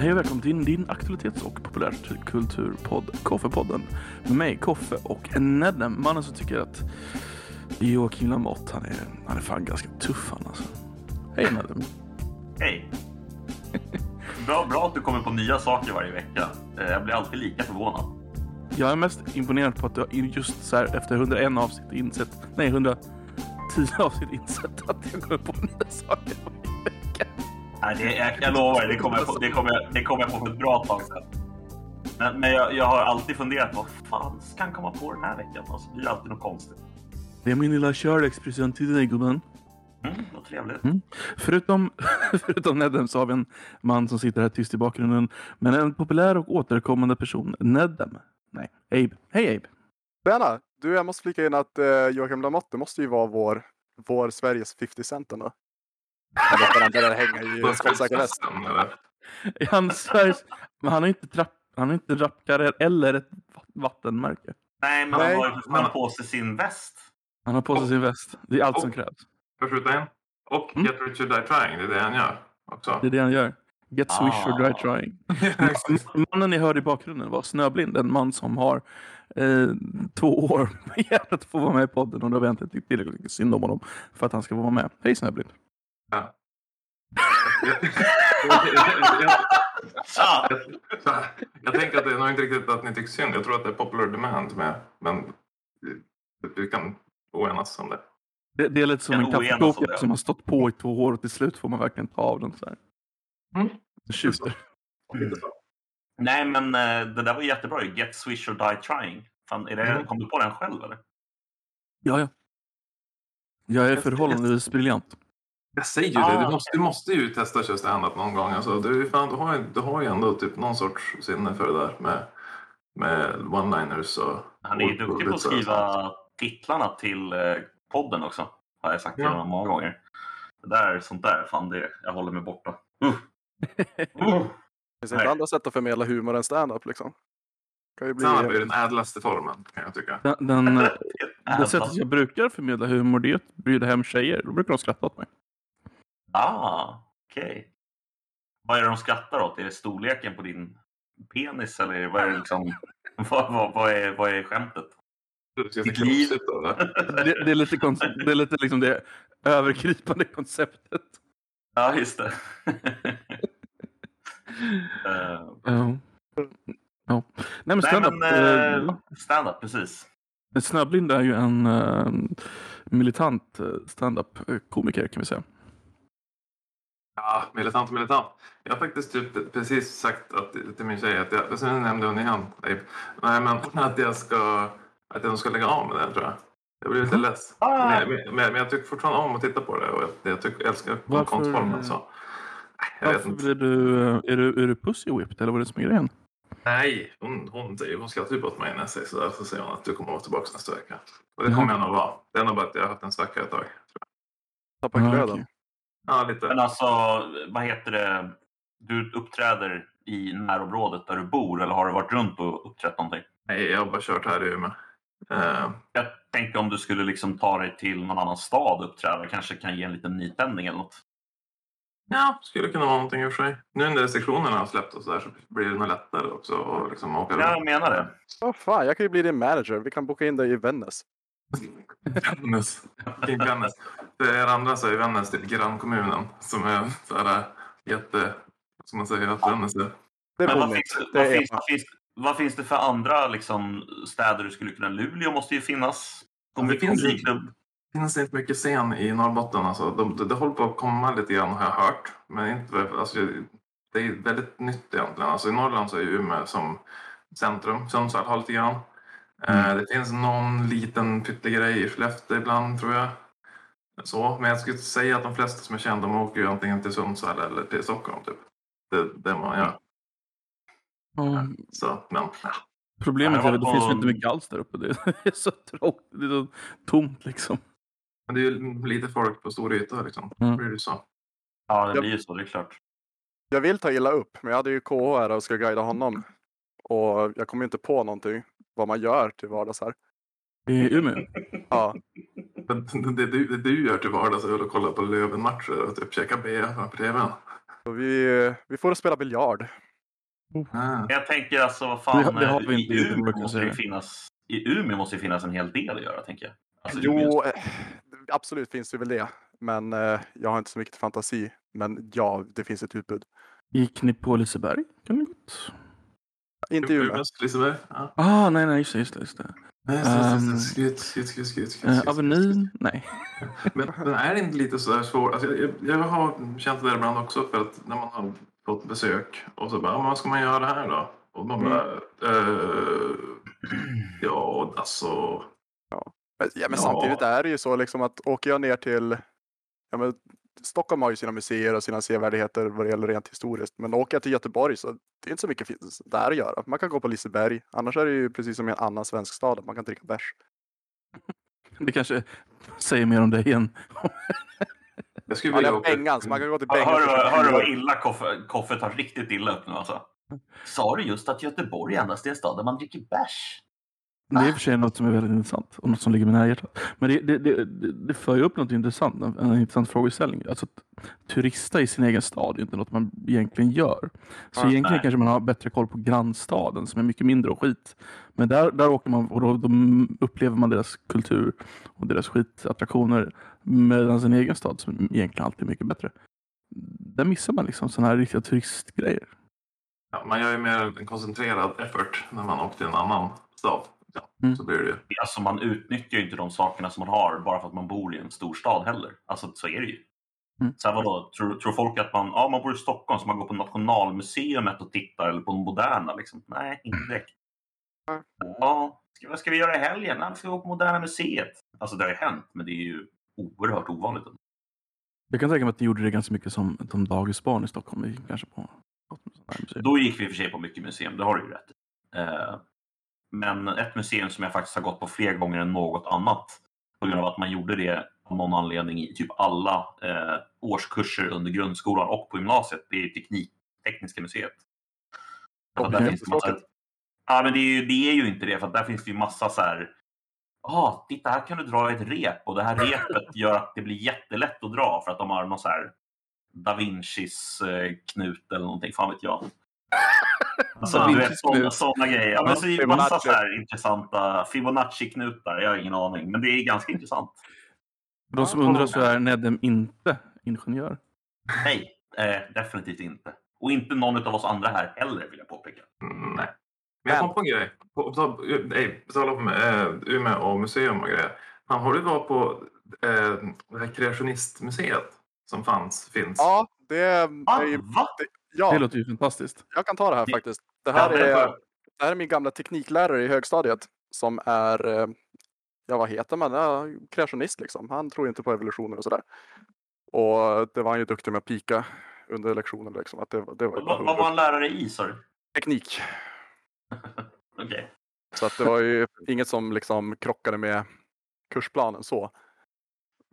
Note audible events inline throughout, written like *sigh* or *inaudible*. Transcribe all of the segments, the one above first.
Hej och välkommen till din aktualitets och populärkulturpodd Koffepodden. Med mig, Koffe och Nedden, mannen som tycker att Joakim Lamotte, han är, han är fan ganska tuff han alltså. Hej Nedden. Hej! Bra, bra att du kommer på nya saker varje vecka. Eh, Jag blir alltid lika förvånad. Jag är mest imponerad på att du just så här efter 101 avsnitt insett, nej 110 avsnitt insett att jag kommer på nya saker varje vecka. Nej, det, jag, jag lovar, det kommer jag, på, det, kommer jag, det kommer jag på för ett bra tag sedan. Men, men jag, jag har alltid funderat, vad fan ska han komma på den här veckan? Alltså, det är alltid något konstigt. Det är min lilla kärlekspresent till dig gubben. Mm, vad trevligt. Mm. Förutom, *laughs* förutom Nedem så har vi en man som sitter här tyst i bakgrunden. Men en populär och återkommande person. Nedem. Nej, Abe. Hej Abe. Tjena! Du, jag måste flika in att eh, Joakim Lamotte måste ju vara vår, vår Sveriges 50 Cent ändå. Han hänga i Han, Sveriges, men han har inte, trapp, han har inte rapkarriär eller ett vattenmärke. Nej, men Nej, han har för fan på sig sin väst. Han har på sig sin väst. Det är allt som krävs. Får jag skjuta in? Och Mm. Get Rich or Die Trying, det är det han gör också. Det är det han gör. Get swish or die trying. *laughs* Mannen ni hörde i bakgrunden var Snöblind. En man som har eh, två år begärt att få vara med i podden. Och då har vi inte tyckt tillräckligt synd om honom för att han ska vara med. Hej Snöblind. Ja. Jag, tänker att det är nog inte riktigt att ni tycker synd. Jag tror att det är popular demand med. Men vi kan oenas om det. Det, det är lite som en kaffekokare som har stått på i två år och till slut får man verkligen ta av den så här. Mm. Det tjuter. nej, men eh, det där var jättebra. Get swish or die trying. Fan, är det, Mm. Kom du på den själv eller? Ja, ja. Jag är förhållandevis briljant. Jag säger ju Ah, det. Du måste, du måste ju testa att köra stand-up någon gång. Alltså, du, fan, du, har ju, du har ju ändå typ någon sorts sinne för det där med, med one-liners och... Han är ju duktig på att skriva titlarna till eh, podden också. Har jag sagt till Ja. honom många gånger. Det där, sånt där, fan det, jag håller mig borta. Uh. *laughs* Uh. Finns det inte andra sätt att förmedla humor än stand-up liksom? Kan ju bli... Stand-up är den ädlaste formen kan jag tycka. Den, den, *laughs* det Jävlar. sättet jag brukar förmedla humor det är att bjuda hem tjejer. Då brukar de skratta åt mig. Ah, okej. Vad är det de skrattar åt? Är det storleken på din penis eller vad är det liksom? *laughs* vad, vad, vad, är, vad är skämtet? Liv. kroppsligt av det. Det, det är lite, konce- det, är lite liksom det övergripande konceptet. Ja, just det. *laughs* Eh, Ja. Ja. Nej men nej, stand-up. men eh, uh, stand-up, precis. Snöblind är ju en eh, militant uh, stand-up-komiker kan vi säga. Ja, militant och militant. Jag har faktiskt typ precis sagt att, till min tjej att jag, sen nämnde hon igen. Nej, men att jag ska, att jag ska lägga av med det tror jag. Jag blir lite less. Ah. Men, men, men jag tycker fortfarande om att titta på det och jag, jag, tycker, jag älskar Varför- konstformen. Så. Nej, Jag vet Varför inte. blir du, är du, är du pussy whipped eller vad är det som är grejen? Nej, hon, hon, säger, hon skrattar ju åt mig när jag säger sådär. Så säger hon att du kommer vara tillbaka nästa vecka. Och det kommer jag nog vara. Det är nog bara att jag har haft en svacka ett tag. Tappa Ja, glöden. okej. Ja, lite. Men alltså, vad heter det? Du uppträder i närområdet där du bor eller har du varit runt och uppträtt någonting? Nej, jag har bara kört här i Umeå. Eh, Jag tänkte om du skulle liksom ta dig till någon annan stad och uppträda. Kanske kan ge en liten nytändning eller något. Ja, skulle kunna vara någonting i och för sig. Nu när restriktionerna har släppt och så där så blir det nog lättare också att liksom åka Ja, jag runt. menar det. Vad fan, jag kan ju bli din manager. Vi kan boka in dig i Vännäs. Vännäs. Det är andra så är Vännäs typ grannkommunen som är så här jätte... Som man säger att Vännäs är. Det är Men vad finns, Det vad, är finns, vad, finns, vad finns det för andra liksom, städer du skulle kunna... Luleå måste ju finnas. Ja, det finns. Det finns inte mycket scen i Norrbotten. Alltså. De, det, det håller på att komma lite grann har jag hört. Men inte, alltså, det är väldigt nytt egentligen. Alltså, I Norrland så är ju Umeå som centrum. Sundsvall har lite grann. Eh, det finns någon liten pyttegrej i Skellefteå ibland tror jag. Så, men jag skulle säga att de flesta som är kända de åker ju antingen till Sundsvall eller till Stockholm. Typ. Det det man gör. Ja, Så, men, ja. Problemet är att det på- finns ju inte mycket alls där uppe. Det är så tråkigt. Det är så tomt liksom. men det är ju lite folk på stor yta. Liksom. Mm. Då blir det så. Ja, det blir ju så. Det är klart. Jag vill ta illa upp, men jag hade ju KH här och ska guida honom. Och jag kommer ju inte på någonting vad man gör till vardags här. I Umeå. Ja, Det du, det du gör till vardags är väl att kolla på Löven-matcher och typ käka bea framför tvn. vi, vi får spela biljard. Ah. Jag tänker alltså, vad fan. Det- det har vi i inte i Umeå måste det ju finnas. I Umeå måste det finnas en hel del att göra, tänker jag. Alltså, Umeå- Jo, eh, absolut finns det väl det. Men eh, jag har inte så mycket fantasi. Men ja, det finns ett utbud. Gick ni på Liseberg? Kan det gått? Inte i Umeå. Liseberg? Ja. Ah, nej, nej, just det. Just det, just det. Skryt, skryt, skryt, skryt, skryt, skryt, skryt. Avenyn? Nej. *laughs* Men, men är det inte lite sådär svårt? Alltså, jag, jag har känt det där ibland också för att när man har fått besök och så bara, "Ja, men vad ska man göra här då? Och man bara, eh, *clears throat* ja alltså. Men, ja, men Ja. samtidigt är det ju så liksom att åker jag ner till ja, men, Stockholm har ju sina museer och sina sevärdheter vad det gäller rent historiskt. Men åker jag till Göteborg så det är inte så mycket finns där att göra. Man kan gå på Liseberg. Annars är det ju precis som i en annan svensk stad att man kan dricka bärs. *laughs* Det kanske säger mer om dig än... *laughs* Jag skulle Ja, vilja åka. Bengan, så man kan gå till Hör, Bengan. hör, hör, hör du 24 vad illa Koffe, Koffe tar riktigt illa upp nu alltså? Sa du just att Göteborg endast är en stad där man dricker bärs? Det är i och för sig något som är väldigt intressant och något som ligger mig nära hjärtat. Men det, det, det, det, för ju upp något intressant, en, intressant frågeställning. Alltså turista i sin egen stad är inte något man egentligen gör. Så Ja, egentligen nej. kanske man har bättre koll på grannstaden som är mycket mindre och skit. Men där, där åker man och då, då upplever man deras kultur och deras skitattraktioner medan sin egen stad som egentligen alltid är mycket bättre. Där missar man liksom sådana här riktiga turistgrejer. Ja, man gör ju mer en koncentrerad effort när man åker till en annan stad. Mm. Så det ju. Alltså man utnyttjar ju inte de sakerna som man har bara för att man bor i en stor stad heller. Alltså så är det ju. Mm. Så här, vadå? Tror, tror folk att man, ja, man bor i Stockholm så man går på Nationalmuseet och tittar eller på Moderna? Liksom? Nej, inte direkt. Nej. Ja, ska, vad ska vi göra i helgen? Nej, vi ska gå på Moderna Museet. Alltså det har ju hänt, men det är ju oerhört ovanligt. Jag kan tänka mig att ni gjorde det ganska mycket som de dagisbarn i Stockholm. Kanske på museum. Då gick vi i och för sig på mycket museum, det har du ju rätt i. eh, Men ett museum som jag faktiskt har gått på fler gånger än något annat på grund av att man gjorde det av någon anledning i typ alla eh, årskurser under grundskolan och på gymnasiet, det är teknik, Tekniska museet. Att där finns det, massa, ja, men det, är ju, det är ju inte det, för att där finns det ju massa så här ah, titta här kan du dra ett rep och det här repet gör att det blir jättelätt att dra för att de har någon så här Da Vincis eh, knut eller någonting, fan vet jag. *laughs* Alltså, du vet, knut. såna grejer. Ja, men så är det massa Fibonacci. så här intressanta Fibonacci-knutar, jag har ingen aning. Men det är ganska intressant. För de som undrar så är Nedem inte ingenjör. Nej, eh, definitivt inte. Och inte någon av oss andra här heller vill jag påpeka. Mm, nej. Men jag kom på en grej. På, på, på tal om eh, Umeå och museum och grejer. Han har du varit på eh, det här kreationistmuseet som fanns, finns? Ja, det Ah, är ju... va? Ja, Det låter ju fantastiskt. jag kan ta det här faktiskt. Det här, är, det här är min gamla tekniklärare i högstadiet som är, eh, ja vad heter man, ja, kreationist liksom. Han tror inte på evolutionen och sådär. Och det var han ju duktig med att pika under lektionen liksom. Att det, var- det var Vad vad var han lärare i, sa du? teknik. *laughs* Okej. Så att det var ju inget som liksom krockade med kursplanen så.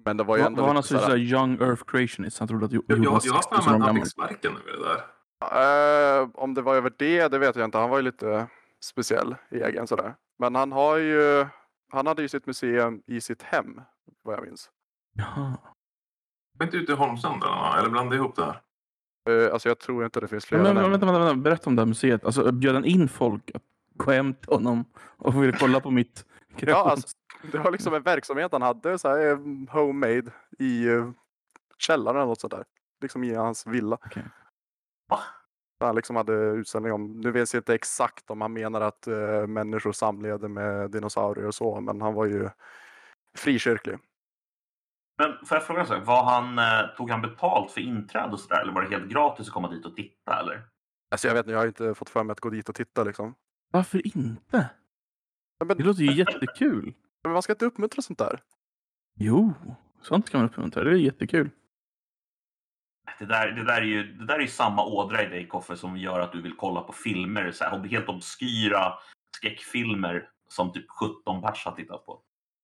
Men det var ju ändå var han alltså såhär, young earth creationist? Han trodde att jo- Jag, jorden jag, har 6000 för mig att han gammal. fick sparken över det där. eh, om det var över det, det vet jag inte. Han var ju lite speciell i egen sådär. Men han har ju, han hade ju sitt museum i sitt hem, vad jag minns. Jaha. Var inte ute i Holmsund eller, blandade ihop det här? Eh, alltså jag tror inte det finns fler Men, men, en. vänta, vänta, vänta, berätta om det här museet. Alltså, bjöd han in folk att gå hem till honom och ville kolla på mitt Ja, kreation? alltså, *laughs* det var liksom en verksamhet han hade, så här, eh, homemade, i eh, källaren eller något sånt där. Liksom i hans villa. Okej. Va? Han liksom hade utställning om, nu vet jag inte exakt om han menar att eh, människor samlevde med dinosaurier och så, men han var ju frikyrklig. Men får jag fråga en sak? Var han, eh, tog han betalt för inträde och sådär? Eller var det helt gratis att komma dit och titta? Eller? Alltså jag vet inte, jag har inte fått för mig att gå dit och titta liksom. Varför inte? Men, Det låter ju jättekul. Men man ska inte uppmuntra sånt där. Jo, sånt kan man uppmuntra. Det är jättekul. Det där, det, där är ju, det där är ju samma ådra i dig, Koffe, som gör att du vill kolla på filmer. Så här, helt obskyra skräckfilmer som typ 17 pers har tittat på.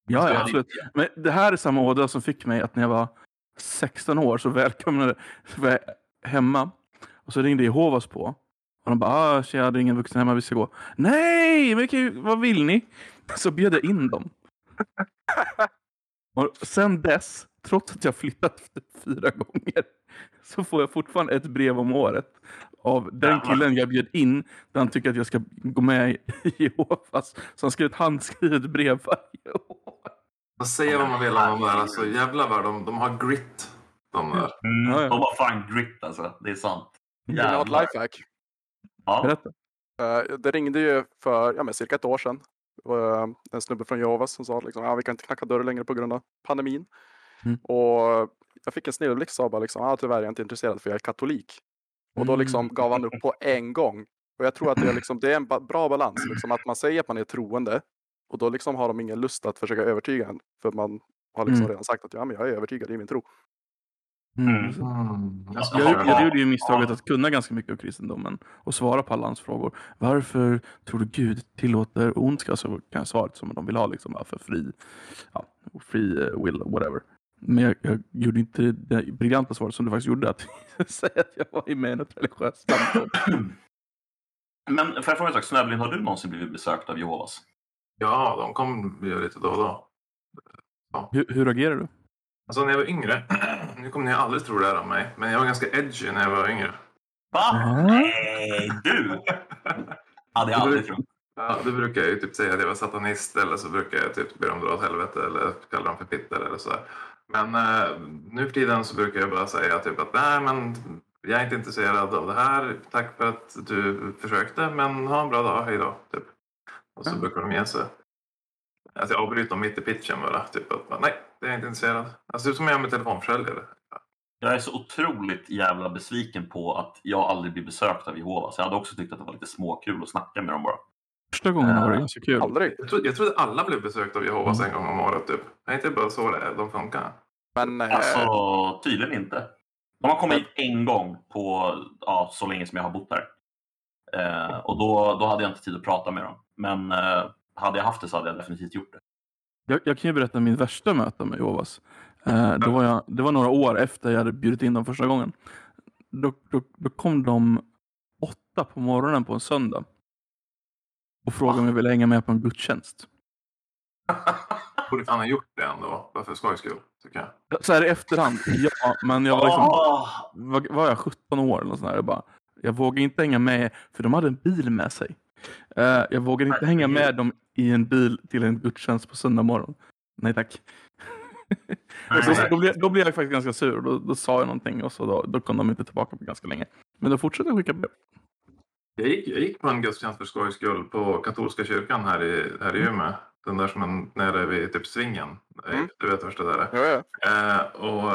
Ja, ja absolut. Men det här är samma ådra som fick mig att när jag var 16 år så välkomnade så var jag hemma och så ringde Jehovas på. Och de bara, ah, tjena, det är ingen vuxen hemma, vi ska gå. Nej, men vad vill ni? Så bjöd jag in dem. *laughs* Och sen dess, trots att jag flyttat fyra gånger, så får jag fortfarande ett brev om året av den Jävlar. killen jag bjöd in där han tycker att jag ska gå med i *laughs* Jehovas. Så han skrev ett handskrivet brev varje år. Vad säger vad man vill om de där. Alltså, jävlar vad de, de har grit. De där. Mm, Ja, ja. De var fan grit alltså. Det är sant. Vill ni ha ett Jävlar. lifehack? Ja. Berätta. Eh, Det ringde ju för ja, men cirka ett år sedan. Eh, en snubbe från Jehovas som sa liksom, ja, vi kan inte knacka dörr längre på grund av pandemin. Mm. Och jag fick en snilleblixt och sa bara liksom, ah, tyvärr är jag inte intresserad för jag är katolik. Och då liksom Mm. gav han upp på en gång. Och jag tror att det är, liksom, det är en bra balans, liksom, att man säger att man är troende och då liksom har de ingen lust att försöka övertyga en. För man har liksom Mm. redan sagt att ja, men jag är övertygad i min tro. Mm. Mm. Mm. Jag Jag, gjorde ju misstaget att kunna ganska mycket om kristendomen och svara på alla hans frågor. Varför tror du Gud tillåter ondska? Så kan jag svara som de vill ha, liksom, för fri, ja, free eh, will, whatever. Men jag, jag gjorde inte det briljanta svaret som du faktiskt gjorde, att *laughs* säga att jag var med i något religiöst samfund. Men får jag fråga en sak, Snöblind, har du någonsin blivit besökt av Jehovas? Ja, de kommer ju lite då och då. Hur, hur agerar du? Alltså när jag var yngre, *clears throat* nu kommer ni aldrig tro det här om mig, men jag var ganska edgy när jag var yngre. Va? Mm. Nej, du! *laughs* Hade jag aldrig trott. Ja, då brukar jag ju typ säga att jag var satanist eller så brukar jag typ be dem dra åt helvete eller kalla dem för pittar eller så. Men eh, nu för tiden så brukar jag bara säga typ att nej men jag är inte intresserad av det här. Tack för att du försökte men ha en bra dag, hej då. Typ. Och så brukar de ge sig. Alltså jag avbryter dem mitt i pitchen bara. Typ att nej, det är jag inte intresserad. Alltså typ som jag gör med telefonförsäljare. Jag är så otroligt jävla besviken på att jag aldrig blir besökt av Jehovas. Jag hade också tyckt att det var lite småkul att snacka med dem bara. Första gången var det Eh, ganska kul. Aldrig. Jag trodde, jag trodde alla blev besökta av Jehovas en gång om året typ. Det är inte bara så det är, de funkar. Men eh, Alltså, tydligen inte. De har kommit hit en gång på ja, så länge som jag har bott här. Eh, och då, då hade jag inte tid att prata med dem. Men eh, hade jag haft det så hade jag definitivt gjort det. Jag, jag kan ju berätta min värsta möte med Jehovas. Eh, då var jag, det var några år efter jag hade bjudit in dem första gången. Då, då, då kom de åtta på morgonen på en söndag. Och frågade om jag ville hänga med på en gudstjänst. *laughs* Borde fan ha gjort det ändå, bara för skojs skull, tycker jag. Så här i efterhand, ja, men jag var liksom, Åh! var, var jag 17 år eller något sånt där. Jag, bara, jag vågade inte hänga med, för de hade en bil med sig. Eh, jag vågade inte hänga med dem i en bil till en gudstjänst på söndag morgon. Nej tack. Och så, då, blev, då blev jag faktiskt ganska sur. Då, då sa jag någonting och så då, då kom de inte tillbaka på ganska länge. Men då fortsatte jag skicka brev. Jag gick, jag gick på en gudstjänst för skojs skull på katolska kyrkan här i, här i Umeå. Den där som är nere vid typ Svingen. Mm. Du vet vart det där är. ja, ja. Eh, och,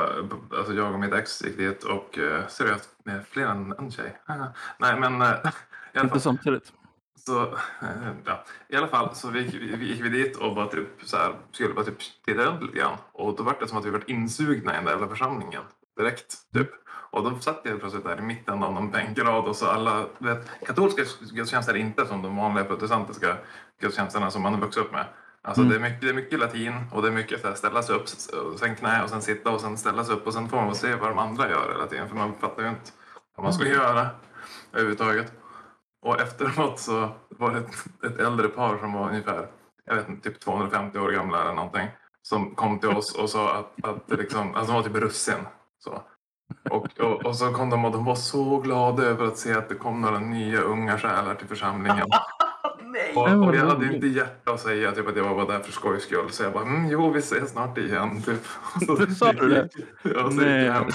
alltså jag och mitt ex gick dit och eh, seriöst med fler än en tjej. *laughs* Nej men eh, *laughs* Inte samtidigt. Så, eh, ja. I alla fall så vi, vi, gick vi dit och bara typ så här, skulle bara typ titta runt lite grann. Och då var det som att vi var insugna i den där jävla församlingen. Direkt typ. Och då satt jag plötsligt där i mitten av någon bänkrad och så alla, vet, katolska gudstjänster är inte som de vanliga protestantiska gudstjänsterna som man har vuxit upp med. Alltså Mm. det, är mycket, det är mycket latin och det är mycket så här, ställa sig upp, och sen knä och sen sitta och sen ställa sig upp och sen får man se vad de andra gör hela tiden för man fattar ju inte vad man ska göra överhuvudtaget. Och efteråt så var det ett, ett äldre par som var ungefär, jag vet inte, typ 250 år gamla eller någonting. Som kom till oss och sa att, att det liksom, alltså de var typ russin. Så. Och, och, och så kom de och de var så glada över att se att det kom några nya unga själar till församlingen. *laughs* Nej! Och, och jag hade inte hjärta att säga typ, att jag var bara där för skojs skull. Så jag bara, mm, jo vi ses snart igen. Typ. Och *laughs* så Sa du det? Ja, så gick Nej. jag hem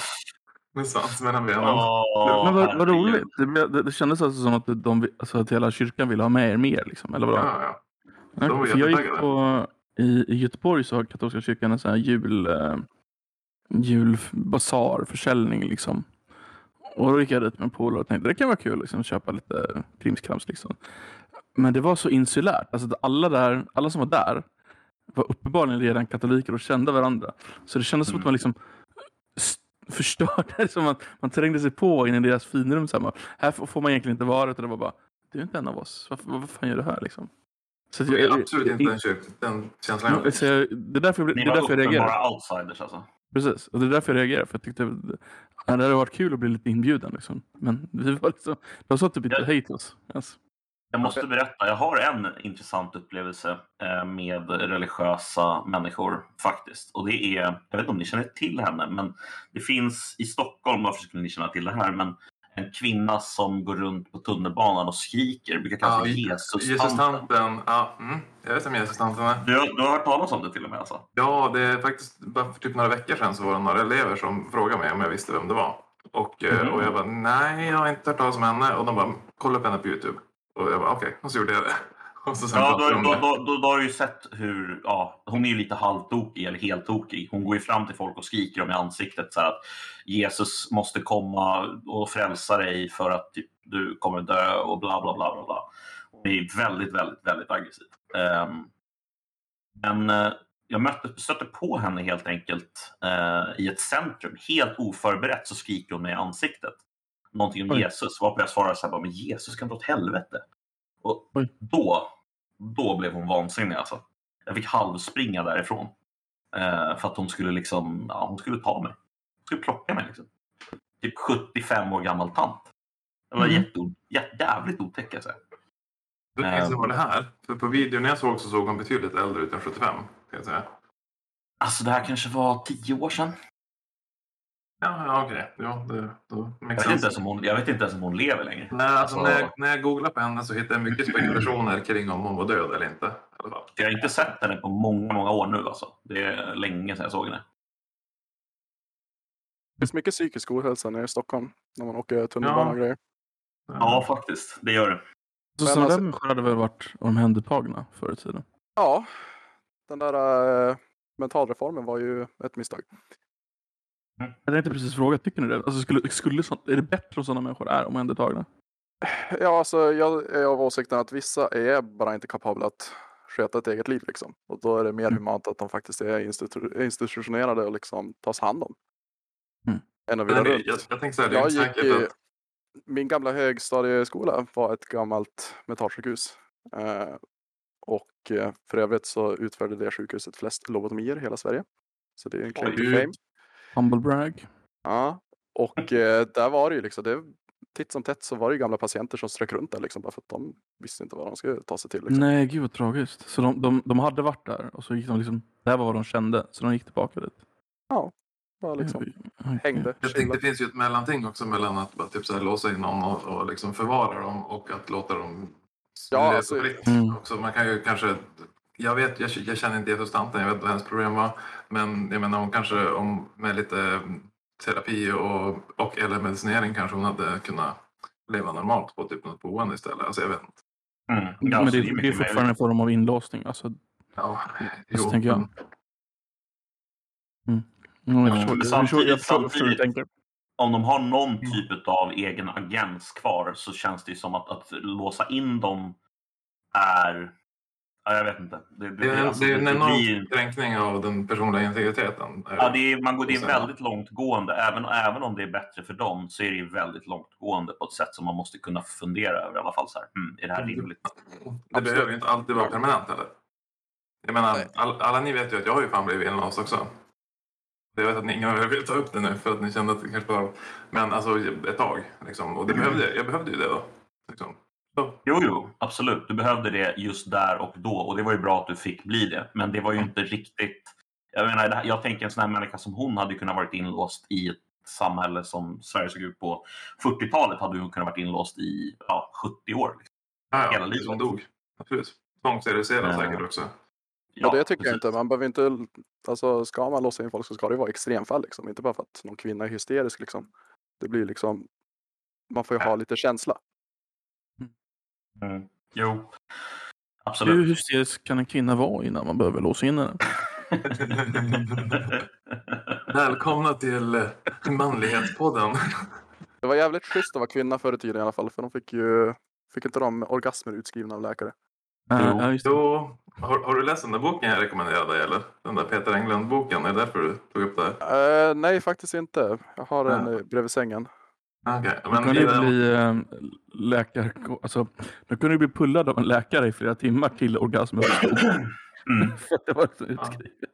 med svans mellan benen. Åh, Men vad, vad roligt. Det, blev- det, det kändes alltså som att, de, alltså att hela kyrkan ville ha med er mer. Liksom, eller vadå? Ja, ja. De var jag gick på, i, I Göteborg så har katolska kyrkan en sån här jul, eh, julbasar, försäljning liksom. Och då gick jag dit med en polare och tänkte det kan vara kul liksom, köpa lite krimskrams. Liksom. Men det var så insulärt. Alltså, att alla, där, alla som var där var uppenbarligen redan katoliker och kände varandra. Så det kändes som att man liksom *laughs* förstörde, som att man trängde sig på in i deras finrum. Så här, här får får man egentligen inte vara. Utan det var bara, du är inte en av oss. Varför, vad fan gör du här liksom? Så Det är absolut inte den, kyrk, den känslan jag Ja, så jag- det är därför jag, Ni det är var därför jag reagerar. uppenbara outsiders alltså. Precis, och det är därför jag reagerar. För jag tyckte att det hade varit kul att bli lite inbjuden. Liksom. Men vi var liksom, de sa typ inte hej till oss. Yes. Jag måste berätta, jag har en intressant upplevelse eh, med religiösa människor faktiskt. Och det är, jag vet inte om ni känner till henne, men det finns i Stockholm, varför skulle ni känna till det här, men en kvinna som går runt på tunnelbanan och skriker, brukar kallas för Jesus-tanten. Jesus-tanten. Ja, mm, jag vet vem Jesus-tanten är. Du, har- du har hört talas om det till och med alltså? Ja, det är faktiskt bara för typ några veckor sedan så var det några elever som frågade mig om jag visste vem det var. Och, Mhm. och jag bara, nej, jag har inte hört talas om henne. Och de bara, kolla upp henne på Youtube. Och jag bara, okej, och så gjorde jag det. *laughs* Och så sen Ja, då, då, då, då, då har du ju sett hur, ja, hon är ju lite halvtokig eller helt tokig. Hon går ju fram till folk och skriker dem i ansiktet så att Jesus måste komma och frälsa dig för att typ, du kommer dö och bla bla bla bla. bla. Hon är väldigt, väldigt, väldigt aggressiv. Ehm, men eh, jag mötte, stötte på henne helt enkelt eh, i ett centrum. Helt oförberett så skriker hon mig i ansiktet. Någonting om Oj. Jesus. Varpå jag svarade så här, bara, men Jesus kan dra åt helvete. Och Oj. då, då blev hon vansinnig alltså. Jag fick halvspringa därifrån. Eh, för att hon skulle liksom, ja, hon skulle ta mig. Hon skulle plocka mig liksom. Typ 75 år gammal tant. Det var Mm. jätte, jä- jävligt otäck alltså. Minns jag Ehm. var det här. För på videon jag såg så såg hon betydligt äldre ut än 75. Kan jag säga. Alltså det här kanske var 10 år sedan. Ja, ja okej. Ja, det, då Jag vet, inte sense. ens om hon, jag vet inte ens om hon lever längre. Nej, alltså, Alltså- när, jag, när jag googlar på henne så hittar jag mycket spekulationer kring om hon var död eller inte. Jag har inte sett henne på många, många år nu alltså. Det är länge sedan jag såg henne. Det finns mycket psykisk ohälsa nere i Stockholm när man åker tunnelbana och Ja. grejer. Ja, faktiskt. Det gör det. Så sådana alltså- där människor hade väl varit omhändertagna förr i tiden? Ja, den där äh, mentalreformen var ju ett misstag. Jag tänkte precis fråga, tycker ni det? Alltså skulle, skulle sånt, är det bättre om sådana människor är omhändertagna? Ja, alltså jag är av åsikten att vissa är bara inte kapabla att sköta ett eget liv liksom. Och då är det mer Mm. humant att de faktiskt är institu- institutionerade och liksom tas hand om. Mm. Än att jag, runt. jag, jag tänkte säga, det är Jag gick i, att... min gamla högstadieskola var ett gammalt mentalsjukhus. Eh, och eh, för övrigt så utförde det sjukhuset flest lobotomier i hela Sverige. Så det är en claim to fame. Humble brag. Ja, och eh, där var det ju liksom, det, titt som tätt så var det ju gamla patienter som strök runt där liksom bara för att de visste inte vad de skulle ta sig till. Liksom. Nej, gud vad tragiskt. Så de, de, de hade varit där och så gick de liksom, det här var vad de kände, så de gick tillbaka dit. Bara liksom Okej. hängde. Jag tänkte, det finns ju ett mellanting också mellan att bara, typ, så här, låsa in någon och, och liksom förvara dem och att låta dem Ja, alltså- fritt. Mm. Också, man kan ju kanske... Jag vet, jag, jag känner inte Jesus-tanten, jag vet vad hennes problem var. Men jag menar, hon kanske om, med lite mm, terapi och, och eller medicinering kanske hon hade kunnat leva normalt på typ något boende istället. Alltså jag vet inte. Mm. Ja, Men alltså, det, är det är fortfarande en form av inlåsning. Alltså, Ja, så tänker jag. men- mm, jag Ja, förstår, men jag förstår, jag samtidigt- förstår, jag förstår samtidigt- om de har någon typ av egen agens kvar så känns det ju som att, att låsa in dem är... Ja, jag vet inte. Det, Det är en, alltså, det är en det enorm blir- kränkning av den personliga integriteten. Ja, det är, man går, det är väldigt långtgående. Även, även om det är bättre för dem så är det ju väldigt långtgående på ett sätt som man måste kunna fundera över i alla fall. Så här, hmm, är det här rimligt? Det behöver ju inte alltid vara permanent heller. Jag menar, all, alla ni vet ju att jag har ju fan blivit inlåst också. Jag vet att ni ingen vill ta upp det nu för att ni kände att det kanske var... Men alltså ett tag. Liksom. Och det behövde, jag behövde ju det då. Liksom. Jo, jo, absolut. Du behövde det just där och då och det var ju bra att du fick bli det. Men det var ju inte riktigt... Jag, menar, jag tänker en sån här människa som hon hade kunnat varit inlåst i ett samhälle som Sverige såg ut på 40-talet hade hon kunnat varit inlåst i ja, 70 år. Liksom. Ja, Hela ja, livet. som dog. Absolut. Tvångssterilisera Ja. säkert också. Ja, det tycker jag precis. inte. Man behöver inte, alltså ska man låsa in folk så ska det vara extremfall liksom. Inte bara för att någon kvinna är hysterisk liksom. Det blir liksom, man får ju ha lite känsla. Mm. Jo, absolut. Hur hysterisk kan en kvinna vara innan man behöver låsa in henne? *laughs* Välkomna till eh, Manlighetspodden. Det var jävligt schysst att vara kvinna förr i tiden i alla fall. För de fick ju, fick inte de orgasmer utskrivna av läkare. Jo. Ja. Jo, har, har du läst den där boken jag rekommenderade dig eller? Den där Peter Englund-boken, är det därför du tog upp det? här? Eh, nej, faktiskt inte. Jag har den Ja. bredvid sängen. Då men kan i du den, bli äh, läkare, alltså, då kunde bli pullad av en läkare i flera timmar till orgasm uppstod. Mm. För *laughs* det var så utskrivet.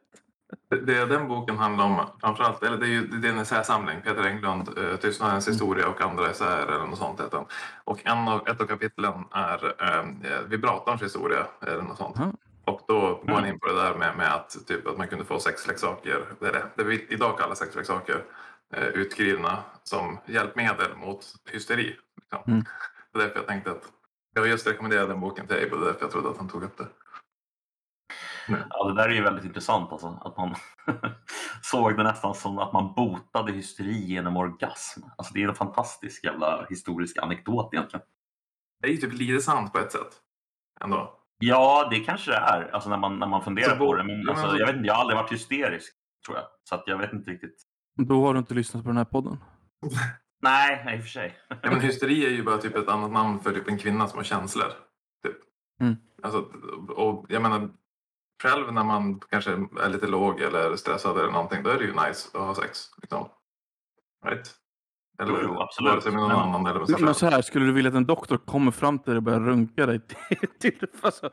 Det, det den boken handlar om framförallt, eller det är ju det är en essäsamling, Peter Englund, eh, Tystnadens historia och andra essäer eller något sånt heter den. Och en av, ett av kapitlen är eh, vibratorns historia eller något sånt. Mm. Och då går han in på det där med, med att, typ, att man kunde få sexleksaker, eller det vi idag kallar sexleksaker, eh, utskrivna som hjälpmedel mot hysteri. Liksom. Mm. Det är därför jag tänkte att jag just rekommenderade den boken till Abe och det är därför jag trodde att han tog upp det. Ja, det där är ju väldigt intressant. Alltså, att man *laughs* såg det nästan som att man botade hysteri genom orgasm. Alltså, det är en fantastisk jävla historisk anekdot egentligen. Det är ju typ lite sant på ett sätt. Ändå. Ja, det kanske det är alltså, när, man, när man funderar Så på det. Men, alltså, jag, vet inte, jag har aldrig varit hysterisk, tror jag. Så att jag vet inte riktigt. Då har du inte lyssnat på den här podden. *laughs* Nej, nej, i och för sig. Ja, men hysteri är ju bara typ ett annat namn för typ en kvinna som har känslor. Typ. Mm. Alltså, och jag menar, själv när man kanske är lite låg eller stressad eller någonting, då är det ju nice att ha sex. Liksom. Right? Eller Jo, absolut. vare sig med någon Men- annan eller med sig Men själv. så här, skulle du vilja att en doktor kommer fram till dig och börjar runka dig *laughs* till, till alltså,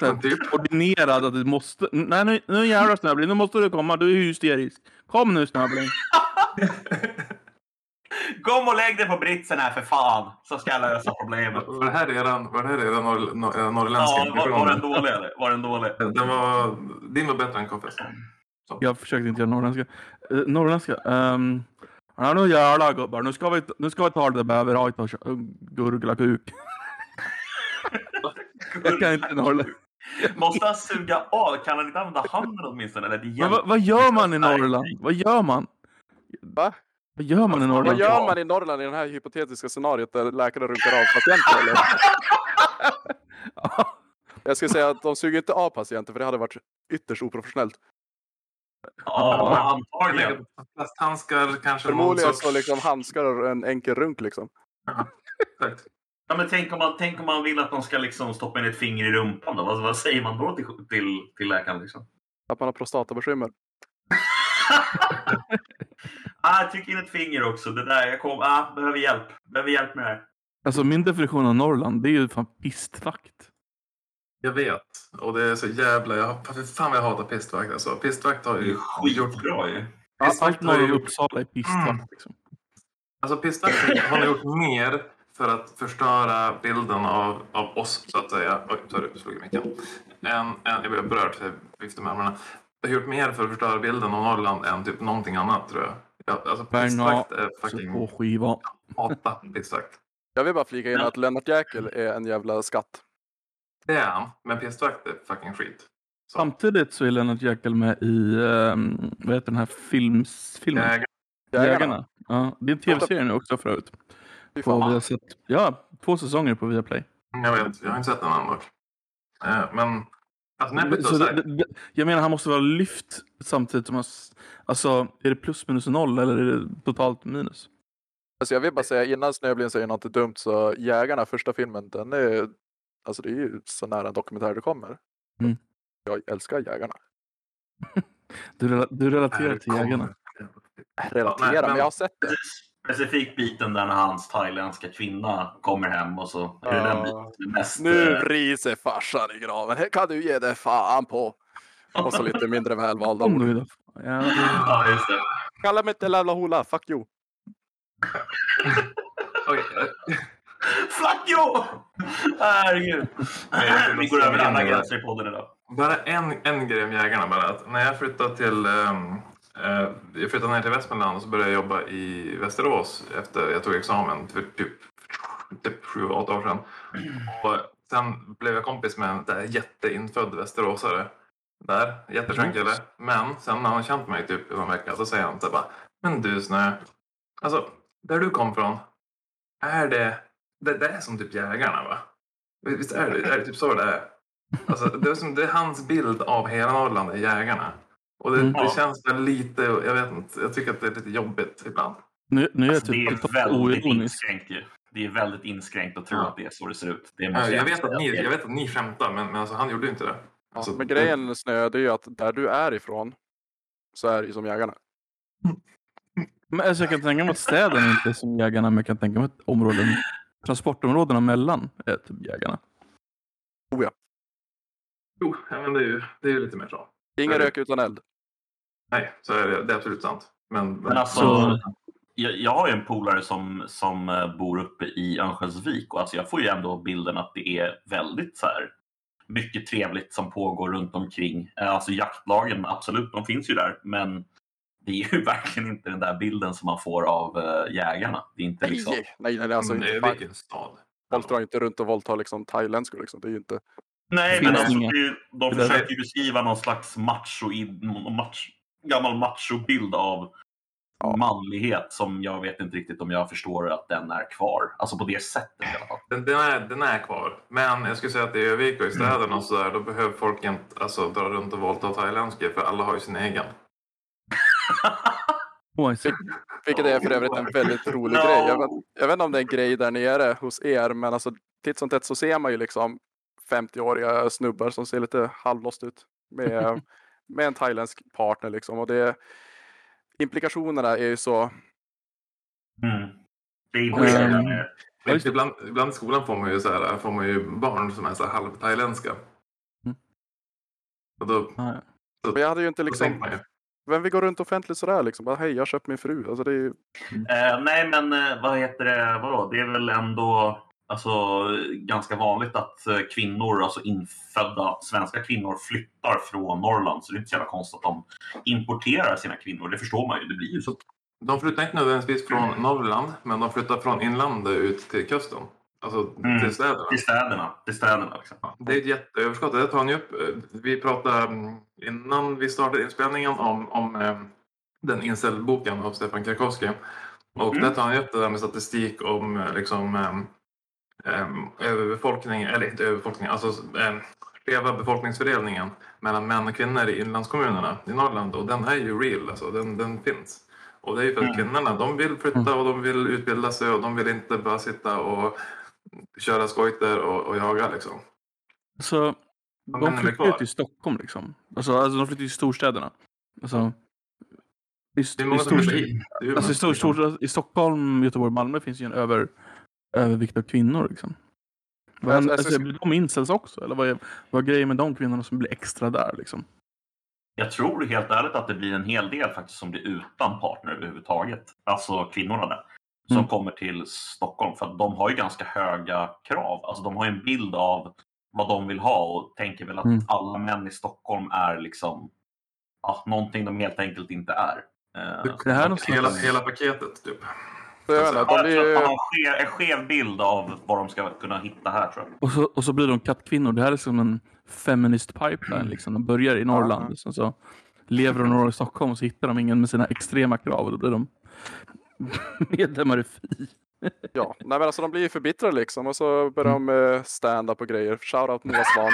typ, ordinerad att du måste... Nej, nu, nu jävlar Snabbling, nu måste du komma. Du är hysterisk. Kom nu Snabbling. *laughs* Kom och lägg dig på britsen här för fan, så ska jag lösa problemet. var det här redan, var det här redan norr, norr, norrländska Ja, var, var den dålig eller? Var den dålig? Den var, din var bättre än Koffes. Jag försökte inte göra norrländska. Uh, norrländska. Um, ja, nu jävlar gubbar. Nu ska vi, nu ska vi ta det där bäverhajt och gurgla kuk. *laughs* Jag kan inte norrländska. *laughs* Måste han suga av? Kan han inte använda handen åtminstone? Eller det vad, vad gör man i. Norrland? Vad gör man? Va? Vad gör man i Vad Norrland? gör man i Norrland i det här hypotetiska scenariot där läkare runkar av patienter? Eller? *laughs* Jag skulle säga att de suger inte av patienter för det hade varit ytterst oprofessionellt. Ja, antagligen. Plasthandskar kanske. Förmodligen så liksom handskar och en enkel runk liksom. Exakt. Ja, men tänk, om man, tänk om man vill att de ska liksom stoppa in ett finger i rumpan. Då? Vad, vad säger man då till, till, till läkaren? Liksom? Att man har prostatabekymmer. *laughs* Ah, tryck in ett finger också. Det där, jag kom, ah, behöver hjälp. Behöver hjälp med det här. Alltså min definition av Norrland, det är ju fan pistvakt. Jag vet. Och det är så jävla... Jag, fan vad jag hatar pistvakt alltså. Pistvakt har ju skitbra ju. Allt norr ju om gjort... Uppsala är pistvakt. Mm. Liksom. Alltså pistvakt har gjort mer för att förstöra bilden av, av oss så att säga. Oj, sorry, jag slog i micken. Än, än, jag blev berörd för jag viftade med armarna. Det har gjort mer för att förstöra bilden av Norrland än typ någonting annat tror jag. Ja, alltså Så fucking... på skiva. Hata pistvakt. Jag vill bara flika in att Lennart Jäkel är en jävla skatt. Det är han. Men pistvakt är fucking skit. Så. Samtidigt så är Lennart Jäkel med i, um, vad heter den här films, filmen? Jägare. Jägarna. Ja, det är en tv-serie nu också förut. På, vi har sett, ja, två säsonger på Viaplay. Jag vet, jag har inte sett den än dock. Eh, Men alltså, jag Så det, så här, det, jag menar, han måste vara lyft samtidigt som han... Alltså, är det plus minus noll eller är det totalt minus? Alltså jag vill bara säga innan Snöblin säger något dumt så Jägarna, första filmen, den är... Alltså det är ju så nära en dokumentär det kommer. Mm. Jag älskar Jägarna. *laughs* Du, rela- du relaterar till jägarna. Relatera, men- men jag har sett det. Specifikt biten där när hans thailändska kvinna kommer hem och så är det den Ja. biten som är mest... Nu eh, vriser farsan i graven. Det kan du ge dig fan på. Och så lite mindre välvalda ord. Ja, Ja, just det. Kalla mig inte Lavla Hola, fuck you. Fuck you! Herregud. Vi går över alla gränser i podden idag. Bara en, en grej om jägarna bara. Att när jag flyttade till eh, jag flyttade ner till Västmanland och så började jag jobba i Västerås efter jag tog examen för typ, typ sju, åtta år sedan. Och sen blev jag kompis med en där jätteinfödd västeråsare. Där, jätteskön kille. Men sen när han känt mig typ i någon vecka så säger han så bara Men du Snö, alltså där du kom från, är det, det, det är som typ jägarna va? Visst är det, är det typ så det är? Alltså, det, är som, det är hans bild av hela Norrland, är jägarna. Och det, Mm. det känns väl lite, jag vet inte, jag tycker att det är lite jobbigt ibland. nu, nu är Alltså, det typ är totalt väldigt inskränkt ju. Det är väldigt inskränkt att tro Ja. att det är så det ser ut. Det Jag, måste jag, vet, att ni, jag vet att ni skämtar, men, men alltså, han gjorde ju inte det. Ja, Alltså, men grejen Snö, det är ju att där du är ifrån så är det ju som Jägarna. Men alltså, jag kan tänka mig att städerna inte är som jägarna, men jag kan tänka mig att områden, transportområdena mellan är typ jägarna. Jo, ja, men det är ju, det är ju lite mer så. Ingen Ja, det- rök utan eld. Nej, så är det. Det är absolut sant. Men, Men alltså, Så- jag, jag har ju en polare som, som eh, bor uppe i Örnsköldsvik och alltså jag får ju ändå bilden att det är väldigt så här mycket trevligt som pågår runt omkring. Eh, Alltså jaktlagen, absolut, de finns ju där, men det är ju *laughs* verkligen inte den där bilden som man får av eh, jägarna. Det är inte liksom... Nej, nej, nej, alltså det är vilken stad. folk drar inte runt och våldtar liksom thailändskor liksom. Det är ju inte... Nej, men alltså, de försöker ju beskriva någon slags macho, match, gammal machobild av Ja. manlighet som jag vet inte riktigt om jag förstår att den är kvar. Alltså på det sättet i alla fall. Den, den, är, den är kvar. Men jag skulle säga att i Örnsköldsvik och i städerna och så där, då behöver folk inte alltså, dra runt och våldta thailändskor för alla har ju sin egen. *laughs* Vilket är för övrigt en väldigt rolig No. grej. Jag vet, jag vet inte om det är en grej där nere hos er, men alltså titt som tätt så ser man ju liksom 50-åriga snubbar som ser lite halvlost ut med, *laughs* med en thailändsk partner liksom. Och det, implikationerna är ju så, Mm. Det är Mm. det. Ibland, ibland i skolan får man ju, så här, får man ju barn som är så halvthailändska. Mm. Och då, Ja, ja. och jag hade ju inte liksom, vem vill gå runt offentligt sådär liksom, bara hej jag har köpt min fru. Alltså det är ju, Eh, nej, men eh, vad heter det? Vadå? Det är väl ändå alltså, ganska vanligt att eh, kvinnor, alltså infödda svenska kvinnor, flyttar från Norrland. Så det är inte så jävla konstigt att de importerar sina kvinnor. Det förstår man ju. Det blir ju så. De flyttar inte nödvändigtvis från Norrland, men de flyttar från inlandet ut till kusten. Alltså Mm. till städerna. Till städerna. Till städerna liksom. Det är ett jätteöverskott. Det tar ju upp. Vi pratade mm, innan vi startade inspelningen om, om eh, den incelboken av Stefan Krakowski. Och Mm. där tar han upp det där med statistik om eh, liksom, överbefolkning, eller inte överbefolkning, alltså skeva befolkningsfördelningen mellan män och kvinnor i inlandskommunerna i Norrland. Och den är ju real, alltså den, den finns. Och det är ju för att Mm. kvinnorna, de vill flytta och de vill utbilda sig och de vill inte bara sitta och köra skojter och, och jaga liksom. Så de flyttar ju till Stockholm liksom. Alltså, alltså de flyttar till storstäderna. Alltså, i, i, många som stor, flyttar hit. Det är ju alltså, i, stor, stor, I Stockholm, Göteborg, Malmö finns ju en över, övervikt av kvinnor. Liksom. Vad, Alltså, alltså, alltså, blir de incels också? Eller vad är, vad är grejen med de kvinnorna som blir extra där? Liksom? Jag tror helt ärligt att det blir en hel del faktiskt som blir utan partner överhuvudtaget. Alltså kvinnorna där. Som Mm. kommer till Stockholm. För att de har ju ganska höga krav. Alltså de har ju en bild av vad de vill ha och tänker väl att Mm. alla män i Stockholm är liksom ja, någonting de helt enkelt inte är. Eh, Det här är Hela, hela paketet typ. Så jag vet inte, ja, de jag blir tror ju, att man har en skev, en skev bild av vad de ska kunna hitta här tror jag. Och, så, och så blir de kattkvinnor. Det här är som en feminist pipeline. Liksom. De börjar i Norrland. Ja. Sen så lever de några i Stockholm och så hittar de ingen med sina extrema krav. Och då blir de *laughs* medlemmar i FI. ja, nej men alltså de blir ju förbittrade liksom och så börjar de med stand-up och grejer. Shoutout Moa Svan.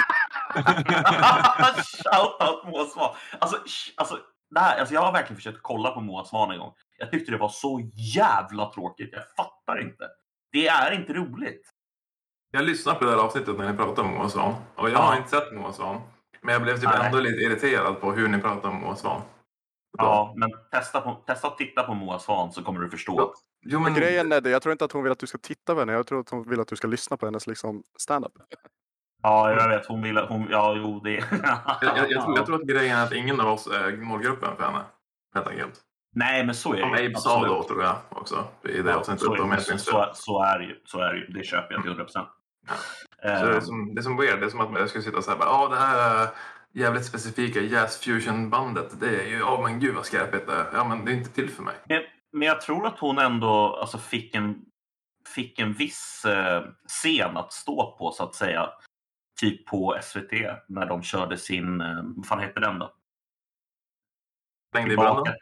*laughs* Shoutout Moa Svan. Alltså, alltså, det här, alltså jag har verkligen försökt kolla på Moa Svan en gång. Jag tyckte det var så jävla tråkigt. Jag fattar inte. Det är inte roligt. Jag lyssnade på det här avsnittet när ni pratade om Moa Svan. Och jag Ja. har inte sett Moa Svan. Men jag blev typ Nej. ändå lite irriterad på hur ni pratar om Moa Svan. Ja, men testa, på, testa att titta på Moa Svan så kommer du förstå. Ja. Jo, men Men grejen är det, jag tror inte att hon vill att du ska titta på henne. Jag tror att hon vill att du ska lyssna på hennes liksom stand-up. Ja, jag vet. Hon vill hon, Ja, jo, det... jag, jag, jag, tror, jag tror att grejen är att ingen av oss är målgruppen för henne. Helt enkelt. Nej, men så är det ju. Abe sa då, tror jag också. I det Ja, avsnittet. så, är så, så, så är det ju. Så är det ju. Det köper jag till 100 procent. Så det, är som, det är som weird. Det är som att jag skulle sitta och säga ja det här jävligt specifika Jazz Fusion-bandet. Det är ju, ja men gud vad skräpigt det är. Ja men det är inte till för mig. Men, men jag tror att hon ändå alltså, fick, en, fick en viss eh, scen att stå på, så att säga. Typ på SVT när de körde sin, eh, vad fan heter den då? Släng i Tillbaka.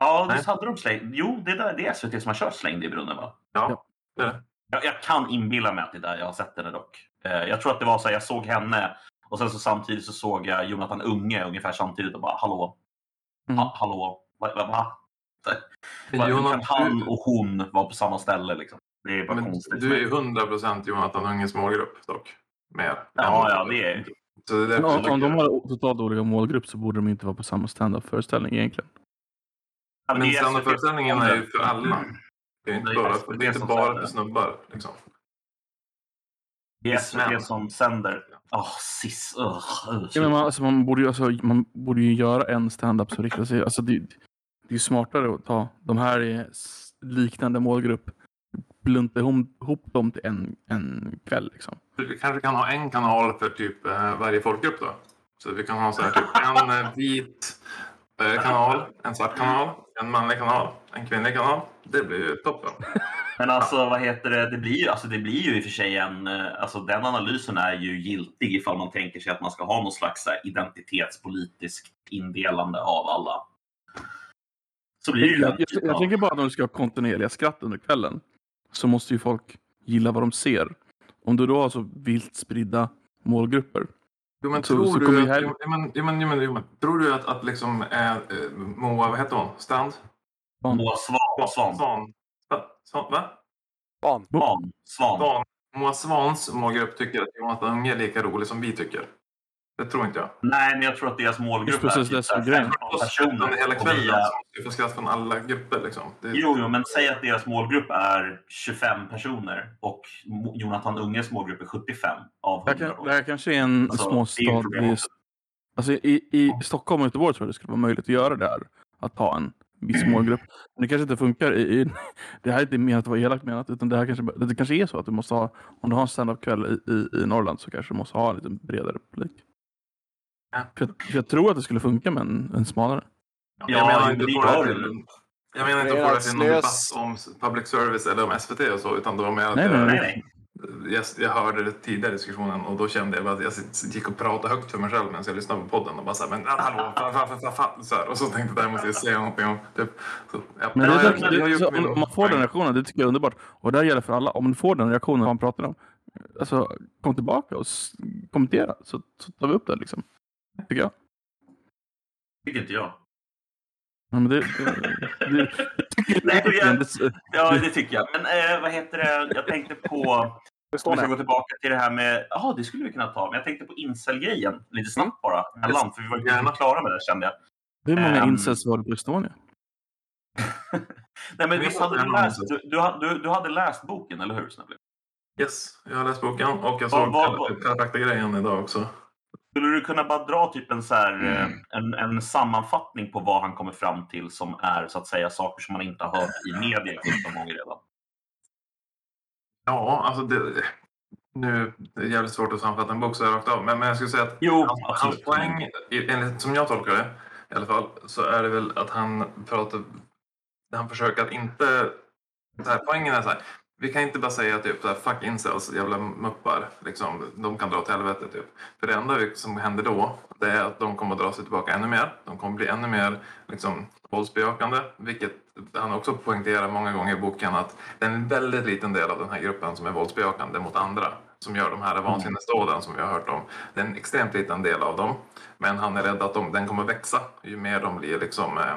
Ja, visst hade de släng... Jo, det, där, det är SVT som har kört Släng det i brunnen va? Ja. det är det. Jag, jag kan inbilla mig att det är där jag har sett henne dock. Eh, jag tror att det var så här, jag såg henne och sen så samtidigt så såg jag Jonathan Unge ungefär samtidigt och bara hallå, Mm. ha, hallå, va? va, va? Kan han och hon var på samma ställe liksom? Det är bara Men konstigt. du är ju 100% Jonathan Unges målgrupp dock. Mer. Ja, ja, det är Så det är om, om de har totalt olika målgrupp så borde de inte vara på samma stand-up-föreställning egentligen. Men standardföreställningen är ju för alla. Det är inte Det är bara, det är inte som bara för snubbar. Liksom. Det är. SVT som sänder. Åh, sis. Ugh, ugh. Ja, men man, alltså, man, borde ju, alltså, man borde ju göra en stand-up som riktar sig... Alltså, det, det är ju smartare att ta de här i liknande målgrupp, blunta ihop, ihop dem till en, en kväll. Liksom. Vi kanske kan ha en kanal för typ eh, varje folkgrupp då. Så vi kan ha så här typ en eh, vit eh, kanal, en svart kanal, en manlig kanal, en kvinnlig kanal. Det blir ju toppen. *laughs* Men alltså vad heter det? Det blir ju, alltså, det blir ju i och för sig en, eh, alltså den analysen är ju giltig ifall man tänker sig att man ska ha någon slags här, identitetspolitiskt indelande av alla. Så blir det ju. Jag, jag, jag tänker bara att om du ska ha kontinuerliga skratt under kvällen så måste ju folk gilla vad de ser. Om du då har så vilt spridda målgrupper. Jo, men tror så du att, jo, men, jo, men, jo, men, jo, men, tror du att, att liksom eh, eh, Moa, vad heter hon? Stand? Moa Svan. Svan. Svan. Va? Svan? Va? Fan. Svan. Svan. Svan. Moa Svans målgrupp tycker att Jonathan Unge är lika rolig som vi tycker. Det tror inte jag. Nej, men jag tror att deras målgrupp Just precis det som är typ grejen. 15 personer. Hela kvällen vi så är- måste vi få skratt från alla grupper. Liksom. Det, Jo, jo, men säg att deras målgrupp är 25 personer och Jonathan Unges målgrupp är 75 av Det här, 100. kan, det här kanske är en Alltså, det är småstad. alltså, i, I Stockholm och Göteborg tror jag det skulle vara möjligt att göra det här. Att ha en viss *clears throat* målgrupp. Men det kanske inte funkar. I, i, *laughs* det här är inte menat att vara elakt menat. Utan det, här kanske, det kanske är så att du måste ha, om du har en standup-kväll i, i, i Norrland så kanske du måste ha en lite bredare publik. För, jag, för jag tror att det skulle funka med en, en smalare. jag Ja, menar men inte det att få gör det jag menar inte att få det till någon debatt om public service eller om SVT och så. Utan det var mer att Nej, jag, nej, Nej, nej. Jag, jag hörde det tidigare i diskussionen och då kände jag bara att jag gick och pratade högt för mig själv medan jag lyssnade på podden och bara såhär, men hallå, fan, fan, fan, fan, så här. Och så tänkte jag, det här måste jag säga någonting om. Typ. Så, ja. Men det, Ja, jag- jag det, så, om, om man får den reaktionen, det tycker jag är underbart. Och det här gäller för alla. Om du får den reaktionen man pratar om, alltså kom tillbaka och kommentera så, så tar vi upp det liksom. Tycker jag. tycker inte jag. Ja, men det, det, det, *laughs* Nej, jag- Ja, det tycker jag. Men eh, vad heter det? Jag tänkte på... Om vi ska gå tillbaka till det här med... Jaha, det skulle vi kunna ta. Men jag tänkte på incel-grejen lite snabbt bara. Mellan, för vi var Gärna. klara med det kände jag. hur många Ehm. incels var det på Estonia? *laughs* Nej, men Vi visst hade du läst... Du, du, du, hade läst boken, eller hur? Snälla? Yes, jag har läst boken och jag såg Kalla fakta-grejen idag också. Skulle du kunna bara dra typ en, så här, Mm. eh, en, en sammanfattning på vad han kommer fram till som är så att säga saker som man inte har hört i media 17 gånger redan? Ja, alltså det, nu det är jävligt svårt att sammanfatta en bok så här rakt av. Men, men jag skulle säga att Jo, hans, hans poäng, enligt, som jag tolkar det i alla fall, så är det väl att han pratar... Han försöker att inte... Så här, poängen är så här. Vi kan inte bara säga typ så här, fuck incels, jävla muppar. Liksom, de kan dra åt helvete typ. För det enda som händer då, det är att de kommer att dra sig tillbaka ännu mer. De kommer bli ännu mer liksom, våldsbejakande. Vilket han också poängterar många gånger i boken att det är en väldigt liten del av den här gruppen som är våldsbejakande mot andra. Som gör de här vansinnesdåden som vi har hört om. Det är en extremt liten del av dem. Men han är rädd att de, den kommer växa ju mer de blir liksom... Eh,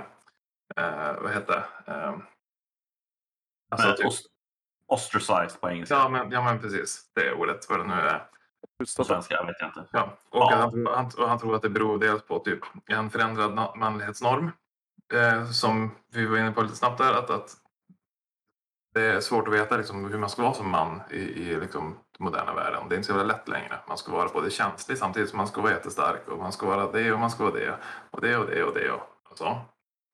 eh, vad heter det? Eh, alltså, typ, Ostracized på engelska. ja, men, ja men precis, det är ordet vad det nu är. På svenska vet jag inte. Ja, och Ja. Han, tror- han, och han tror att det beror dels på typ en förändrad manlighetsnorm. Eh, som vi var inne på lite snabbt där. Att, att det är svårt att veta liksom, hur man ska vara som man i, i liksom, den moderna världen. Det är inte så jävla lätt längre. Man ska vara både känslig samtidigt som man ska vara jättestark. Och man ska vara det och man ska vara det. Och det och det och det och, och så.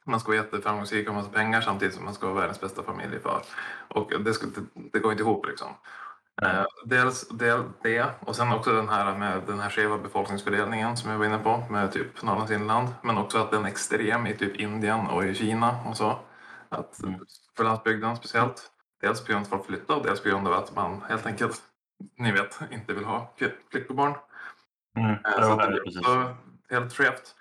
Man ska vara jätteframgångsrik och ha massa pengar samtidigt som man ska vara världens bästa familjefar. Och det, ska, det, det går inte ihop liksom. Eh, dels del det och sen också den här med den här skeva befolkningsfördelningen som jag var inne på med typ Norrlands inland. Men också att den är extrem i typ Indien och i Kina och så. Att för landsbygden speciellt. Dels på grund av att folk flyttar och dels på grund av att man helt enkelt, ni vet, inte vill ha flickebarn. Mm. Eh, Så det blir också helt skevt.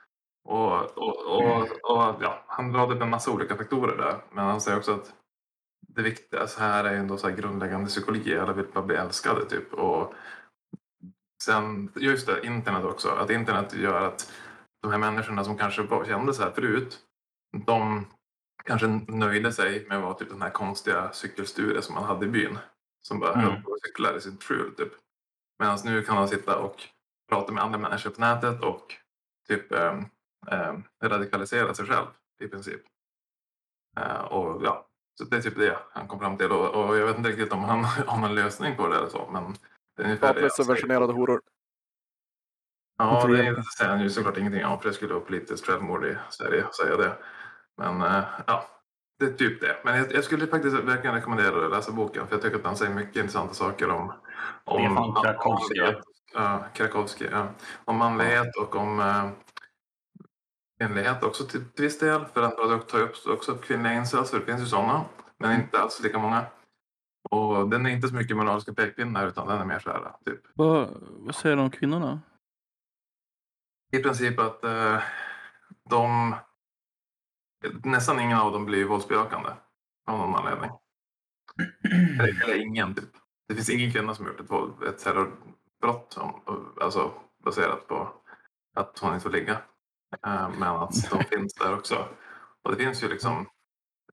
Och, och, och, och ja, han radade upp en massa olika faktorer där. Men han säger också att det viktiga så här är ändå så grundläggande psykologi. Alla vill bara bli älskade typ. Och sen, just det, internet också. Att internet gör att de här människorna som kanske bara kände så här förut. De kanske nöjde sig med att vara typ den här konstiga cykelsture som man hade i byn. Som bara Mm. höll på och cyklade i sin frul typ. Medan nu kan man sitta och prata med andra människor på nätet och typ eh, eh, radikalisera sig själv i princip. Eh, och ja, så det är typ det han kom fram till och, och jag vet inte riktigt om han *laughs* har en lösning på det eller så men Det är ungefär det Statligt subventionerade horor. Ja, det säger han ju såklart ingenting om, för det skulle vara politiskt självmord i Sverige att säga det. Men eh, ja, det är typ det. Men jag, jag skulle faktiskt verkligen rekommendera att läsa boken, för jag tycker att han säger mycket intressanta saker om... om Stefan Krakowski, ja. Ja, Krakowski, ja. Om manlighet och om eh, kvinnlighet också till viss del. För han tar ju upp också upp kvinnliga för det finns ju sådana. Men inte alls lika många. Och den är inte så mycket moraliska pekpinnar, utan den är mer så här, typ Vad, vad säger de om kvinnorna? i princip att eh, de... Nästan ingen av dem blir våldsbejakande av någon anledning. Eller, eller ingen, typ. Det finns ingen kvinna som har gjort ett, våld, ett terrorbrott som, alltså, baserat på att hon inte får ligga. Eh, men att de *laughs* finns där också. Och det finns ju liksom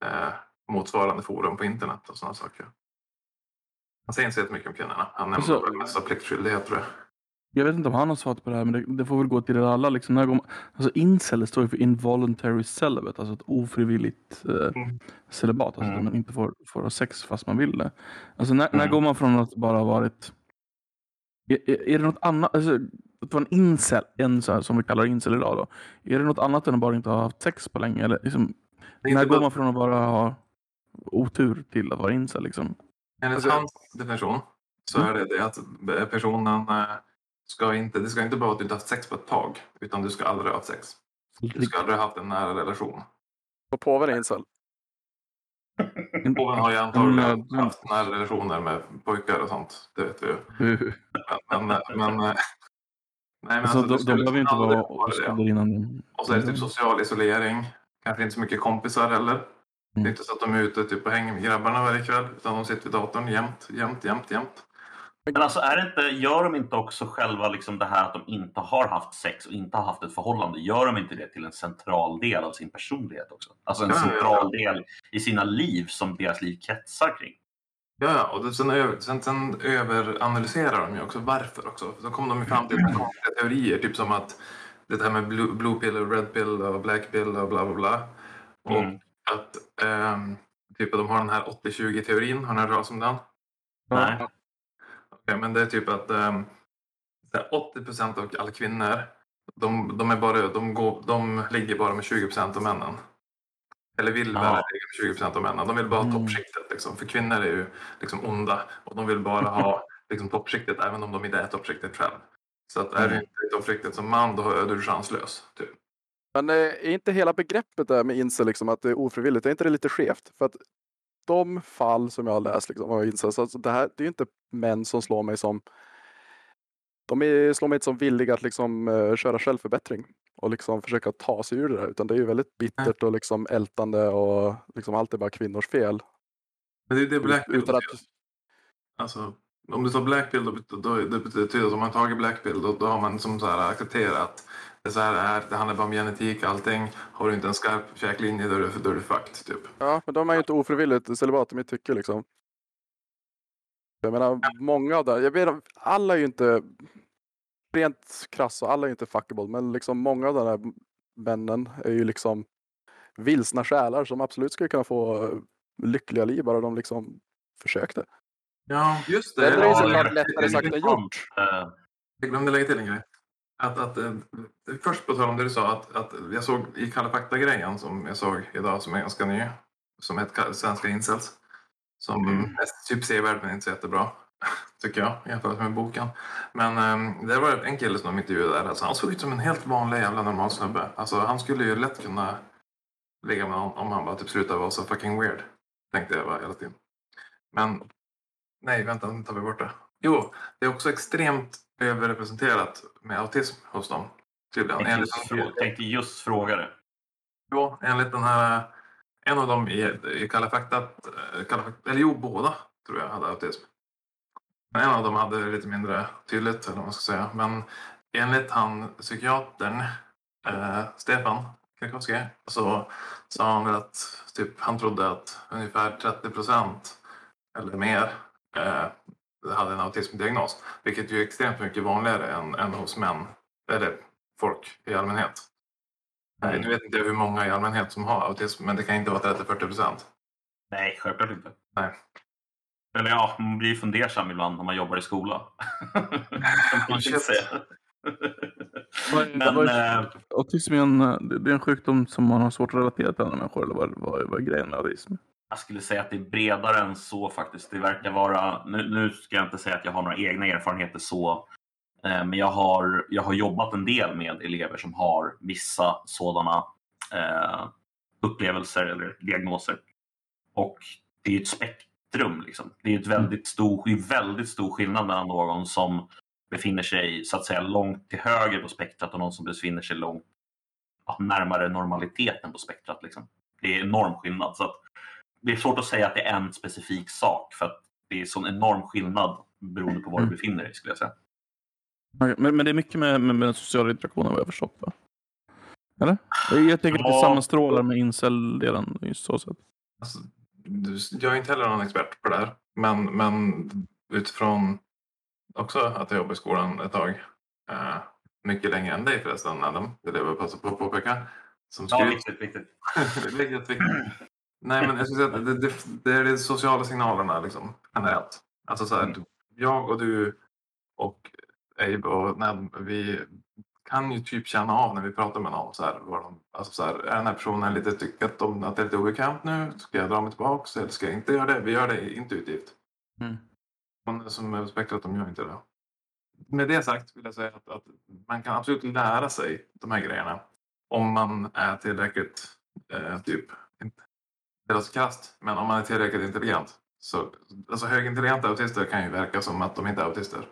eh, motsvarande forum på internet och sådana saker. Han säger inte så jättemycket om kvinnorna. Han nämner väl mest pliktskyldighet tror jag. Jag vet inte om han har svarat på det här, men det, det får väl gå till er alla. Liksom, när man, alltså incel står ju för involuntary celibate, alltså ett ofrivilligt eh, Mm. celibat. Alltså Mm. att man inte får, får ha sex fast man vill det. Alltså när, när Mm. går man från att bara ha varit... Är, är är det något annat? Alltså, att vara en incel, en så här, som vi kallar incel idag då. Är det något annat än att bara inte ha haft sex på länge? Eller, liksom, när går man från att bara ha otur till att vara incel? Liksom? Enligt Alltså- hans definition så är det det att personen eh, ska inte, det ska inte bara vara att du inte haft sex på ett tag, utan du ska aldrig ha haft sex. Du ska aldrig ha haft en nära relation. Och påven är incel. Påven har ju antagligen Mm, haft nära relationer med pojkar och sånt, det vet vi ju. Men, men, men, eh, nej, men Alltså, alltså, de, de behöver ju inte vara oskadda innan. Och så är det typ social isolering. Kanske inte så mycket kompisar heller. Det är Mm. inte så att de är ute typ, och hänger med grabbarna varje kväll, utan de sitter vid datorn jämt, jämt, jämt, jämt. Men alltså är det inte, gör de inte också själva liksom det här att de inte har haft sex och inte har haft ett förhållande, gör de inte det till en central del av sin personlighet också? Alltså en central del i sina liv som deras liv kretsar kring. Ja, och sen, över, sen, sen överanalyserar de ju också varför också. Så kommer de ju fram till konstiga teorier, typ som att det här med blue, blue pill och red pill och black pill och bla bla bla. Och Mm. att ehm, typ de har den här 80-20-teorin, har ni hört talas om den? Nej. Okej, men det är typ att um, 80 procent av alla kvinnor, de, de, är bara, de, går, de ligger bara med 20 procent av männen. Eller vill Ja. med 20 procent av männen. De vill bara ha Mm. toppskiktet. Liksom. För kvinnor är ju liksom onda och de vill bara ha *laughs* liksom, toppskiktet även om de inte är toppskiktet själv. Så att är du Mm. inte i toppskiktet som man, då är du chanslös. Typ. Men eh, är inte hela begreppet där med incel, liksom, att det är ofrivilligt, är inte det lite skevt? För att de fall som jag har läst liksom, av incels, alltså det, här, det är ju inte män som slår mig som de är, slår mig inte som villiga att liksom, eh, köra självförbättring och liksom försöka ta sig ur det där, utan det är ju väldigt bittert och liksom ältande och liksom allt är bara kvinnors fel. Men det är det black pill Utan att, Alltså, om du tar black pill, då, då, det betyder att om man tagit black pill, då, då har man som så här accepterat att det så här det är, det handlar bara om genetik, allting. Har du inte en skarp käklinje, då är du, då är du fucked, typ. ja, men de är ju inte ofrivilligt celibat i mitt tycke liksom. Jag menar, många av det, jag vet, alla är ju inte rent krass och alla är inte fuckable, men liksom många av de här männen är ju liksom vilsna själar som absolut skulle kunna få eh, lyckliga liv bara de liksom försökte. Ja, just Det är ju Ja, det- lättare det sagt än gjort. Eh, Jag glömde lägga till en grej. Att, att, eh, först på tal om det du sa, att, att jag såg i Kalla fakta-grejen som jag såg idag som är ganska ny, som heter Svenska incels. Som Mm. typ sevärd men inte så jättebra, tycker jag, jämfört med boken. Men um, det var en kille som de intervjuade där, alltså, han såg ut som en helt vanlig jävla normal snubbe. Alltså han skulle ju lätt kunna ligga med någon om han bara typ slutade vara så fucking weird. Tänkte jag bara hela tiden. Men nej, vänta, nu tar vi bort det. Jo, det är också extremt överrepresenterat med autism hos dem. Tydligen. tänkte Enligt, just, frå- tänkte just fråga det. jo, enligt den här, en av dem i, i Kalla fakta, eh, Kalla fakta, eller jo, båda tror jag hade autism. En av dem hade det lite mindre tydligt, eller vad man ska säga. Men enligt han psykiatern, eh, Stefan Krakowski, så sa han att typ, han trodde att ungefär 30 procent eller mer eh, hade en autismdiagnos. Vilket ju är extremt mycket vanligare än, än hos män, eller folk i allmänhet. Nej, nu vet inte jag hur många i allmänhet som har autism, men det kan inte vara 30-40 procent. Nej, självklart inte. Eller ja, man blir fundersam ibland när man jobbar i skola. *laughs* man säga. Men Autism är en, eh, det är en sjukdom som man har svårt att relatera till andra människor, eller vad, vad, vad är grejen med autism? jag skulle säga att det är bredare än så faktiskt. Det verkar vara, nu, nu ska jag inte säga att jag har några egna erfarenheter så, eh, men jag har, jag har jobbat en del med elever som har vissa sådana eh, upplevelser eller diagnoser. Och det är ett spektrum. Liksom. Det är ett väldigt stor, det är väldigt stor skillnad mellan någon som befinner sig så att säga långt till höger på spektrat och någon som befinner sig långt närmare normaliteten på spektrat. Liksom. Det är enorm skillnad. Så det är svårt att säga att det är en specifik sak för att det är sån enorm skillnad beroende på var du Mm. befinner dig skulle jag säga. Men, men det är mycket med, med, med den sociala interaktionen vad jag förstått va? Eller? Jag, tänker att det Ja. sammanstrålar med incel-delen i så sätt. Alltså, jag är inte heller någon expert på det här. Men, men utifrån också att jag jobbar i skolan ett tag. Eh, mycket längre än dig förresten Adam. Det vill jag passa på att påpeka. Som Ja, viktigt, viktigt. det är jätteviktigt. Nej, men jag skulle säga att det, det, det är de sociala signalerna liksom, generellt. Alltså så här, Mm. jag och du och Abe och Ned, vi kan ju typ känna av när vi pratar med någon. Så här, vad de, alltså så här, är den här personen lite tycker att, de, att det är lite obekvämt nu? Ska jag dra mig tillbaka eller ska jag inte göra det? Vi gör det intuitivt. Mm. Men som är spektrat, de gör inte det. Med det sagt vill jag säga att, att man kan absolut lära sig de här grejerna. Om man är tillräckligt, eh, typ, deras kast, men om man är tillräckligt intelligent. Så, alltså högintelligenta autister kan ju verka som att de inte är autister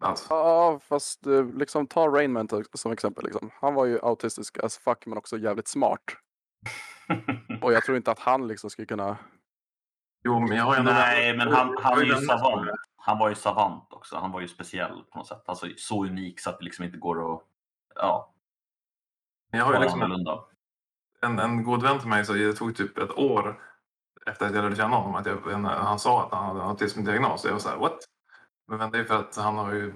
alls. Ja, fast eh, liksom ta Rainman som exempel. Liksom. Han var ju autistisk as fuck men också jävligt smart. *laughs* Och jag tror inte att han liksom skulle kunna... Jo, men jag har ju ändå... Nej, men han, han är ju savant. Han var ju savant också. Han var ju speciell på något sätt. Alltså så unik så att det liksom inte går att ja, Jag har ju liksom annorlunda. en, en god vän till mig så det tog typ ett år efter att jag lärde känna honom att jag, en- han sa att han hade autismdiagnos. Jag var så här, what? Men det är för att han har ju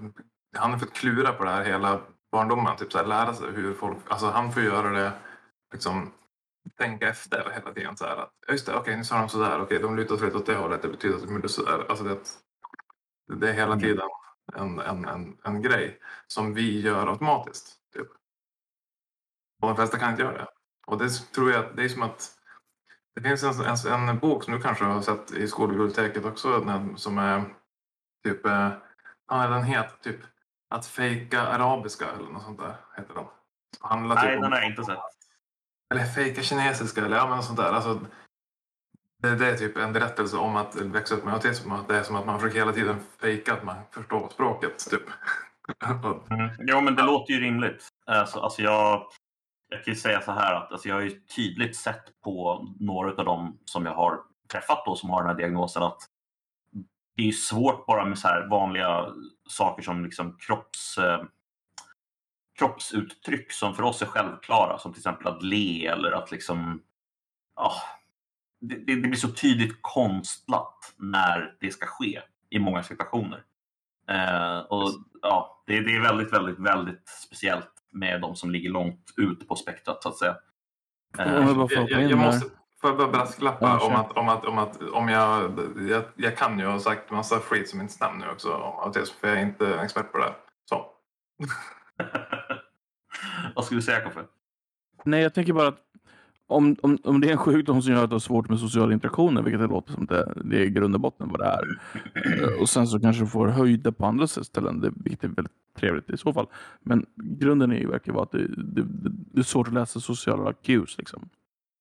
han har fått klura på det här hela barndomen. Typ så här, lära sig hur folk, alltså han får göra det liksom tänka efter hela tiden. Så här, att, "Ja, just det, okej nu sa de sådär, okej de lutar sig åt det hållet, det betyder att de gjorde sådär. Alltså det, det är hela Mm. tiden en, en, en, en grej som vi gör automatiskt. Typ. Och de flesta kan inte göra det. Och det tror jag, det är som att det finns en, en, en bok som du kanske har sett i skolbiblioteket också som är typ, eh, ja den heter typ Att fejka arabiska eller något sånt där heter den. Handlar Nej, typ om- den har jag inte sett. Eller fejka kinesiska eller ja, men något sånt där. Alltså, det, det är typ en berättelse om att växa upp med autism. Att det är som att man försöker hela tiden fejka att man förstår språket. Typ. *laughs* Mm. Jo, men det låter ju rimligt. Alltså, alltså jag, jag kan ju säga så här att alltså jag har ju tydligt sett på några av dem som jag har träffat då som har den här diagnosen att det är svårt bara med så här vanliga saker som liksom kropps, eh, kroppsuttryck som för oss är självklara, som till exempel att le eller att liksom... Ja, det, det blir så tydligt konstlat när det ska ske i många situationer. Eh, och ja, det, det är väldigt, väldigt, väldigt speciellt med de som ligger långt ut på spektrat så att säga. Eh, jag jag, jag, måste får jag bara brasklappa Ja, om, att, om, att, om att om jag, jag... Jag kan ju ha sagt massa skit som inte stämmer nu också om autism. För jag är inte expert på det. Så. *laughs* Vad skulle du säga Koffe? Nej, jag tänker bara att om, om, om det är en sjukdom som gör att du har svårt med sociala interaktioner, vilket det låter som det, det är i grund och botten vad det är. eh, Och sen så kanske du får höjda på andra ställen, det, vilket är väldigt trevligt i så fall. Men grunden är ju verkligen att det, det, det, det är svårt att läsa sociala cues. Liksom.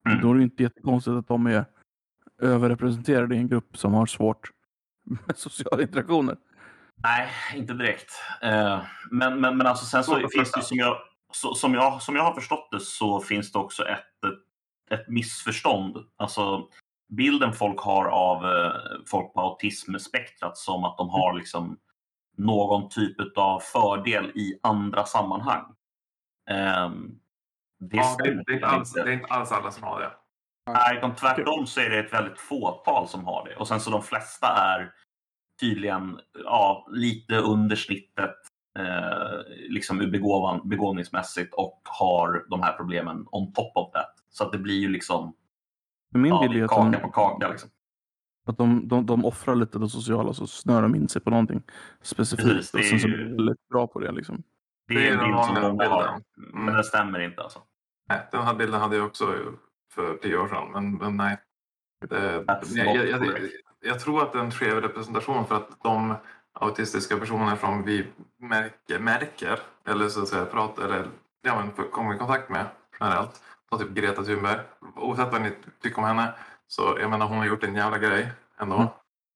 Mm. Då är det inte jättekonstigt att de är överrepresenterade i en grupp som har svårt med sociala interaktioner. Nej, inte direkt. Eh, men, men, men alltså sen så finns det som jag, så, som, jag, som jag har förstått det så finns det också ett, ett, ett missförstånd. Alltså bilden folk har av eh, folk på autismspektrat som att de har liksom någon typ av fördel i andra sammanhang. Ehm, det Ja, det, det, är inte alls, det är inte alls alla som har det. Nej, utan tvärtom så är det ett väldigt fåtal som har det. Och sen så de flesta är tydligen ja, lite under snittet eh, liksom begåvan, begåvningsmässigt och har de här problemen on top of that. Så att det blir ju liksom min ja, bild det är är att kaka de, på kaka. Liksom. Att de, de, de offrar lite det sociala så snör de in sig på någonting specifikt. Precis, det och sen så är blir de väldigt bra på det. Liksom. Det är en den bild som många har. Men Mm. den stämmer inte alltså. Nej, den här bilden hade jag också för tio år sedan, men, men nej. Det, That's jag, jag, jag, jag tror att det är en skev representation för att de autistiska personer som vi märker, märker eller så att säga pratar eller ja, men, kommer i kontakt med generellt, så typ Greta Thunberg, oavsett vad ni tycker om henne, så jag menar hon har gjort en jävla grej ändå, Mm.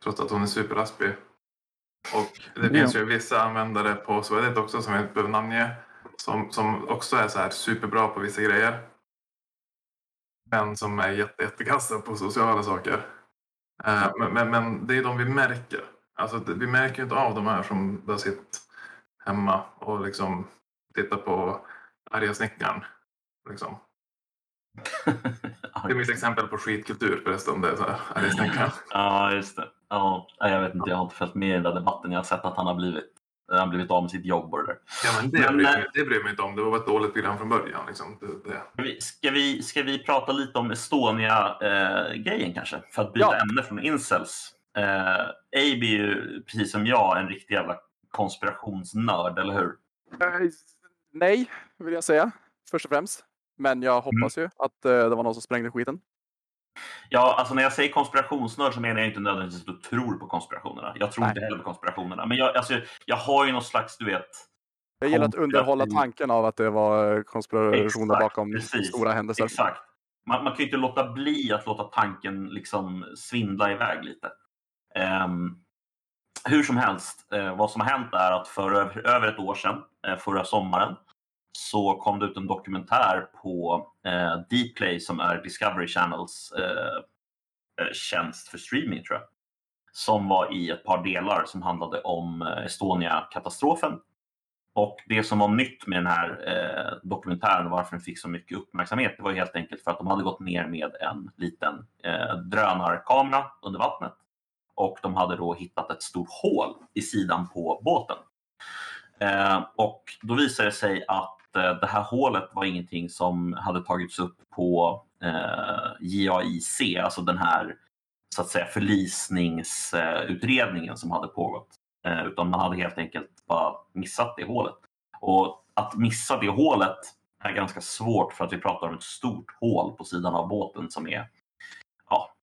trots att hon är superraspig. Och det Ja. finns ju vissa användare på Swedit också som jag inte behöver namnge, som, som också är så här superbra på vissa grejer. Men som är jätte, jättekassa på sociala saker. Eh, men, men, men det är de vi märker. Alltså, vi märker ju inte av de här som bara sitter hemma och liksom tittar på arga snickaren. Liksom. *laughs* Det är mitt exempel på skitkultur förresten. Det är så här, arga snickaren. *laughs* Ja, just det. Ja, jag vet inte, jag har inte följt med i den där debatten. Jag har sett att han har blivit, han har blivit av med sitt jobb och det där. Ja, men det, Men, bryr eh, mig, det bryr mig inte om. Det var ett dåligt program från början. Liksom. Det, det. Ska vi, ska vi, ska vi prata lite om Estonia-grejen kanske? För att byta Ja. ämne från incels. Eh, Abe är ju, precis som jag, en riktig jävla konspirationsnörd, eller hur? Eh, nej, vill jag säga. Först och främst. Men jag hoppas ju att eh, det var någon som sprängde skiten. Ja, alltså när jag säger konspirationsnörd så menar jag inte nödvändigtvis att du tror på konspirationerna. Jag tror Nej. inte heller på konspirationerna. Men jag, alltså, jag har ju någon slags, du vet, Jag gillar att underhålla tanken av att det var eh, konspirationer bakom precis. stora händelser. Exakt. Man, man kan ju inte låta bli att låta tanken liksom svindla iväg lite. Ehm, hur som helst, eh, vad som har hänt är att för över, över ett år sedan, eh, förra sommaren, så kom det ut en dokumentär på eh, Dplay som är Discovery Channels eh, eh, tjänst för streaming tror jag. Som var i ett par delar som handlade om eh, Estonia-katastrofen och det som var nytt med den här eh, dokumentären och varför den fick så mycket uppmärksamhet, det var ju helt enkelt för att de hade gått ner med en liten eh, drönarkamera under vattnet. Och de hade då hittat ett stort hål i sidan på båten. Eh, och då visade det sig att Eh, det här hålet var ingenting som hade tagits upp på eh, JAIC, alltså den här så att säga förlisningsutredningen som hade pågått. Eh, utan man hade helt enkelt bara missat det hålet. Och att missa det hålet är ganska svårt för att vi pratar om ett stort hål på sidan av båten som är ja,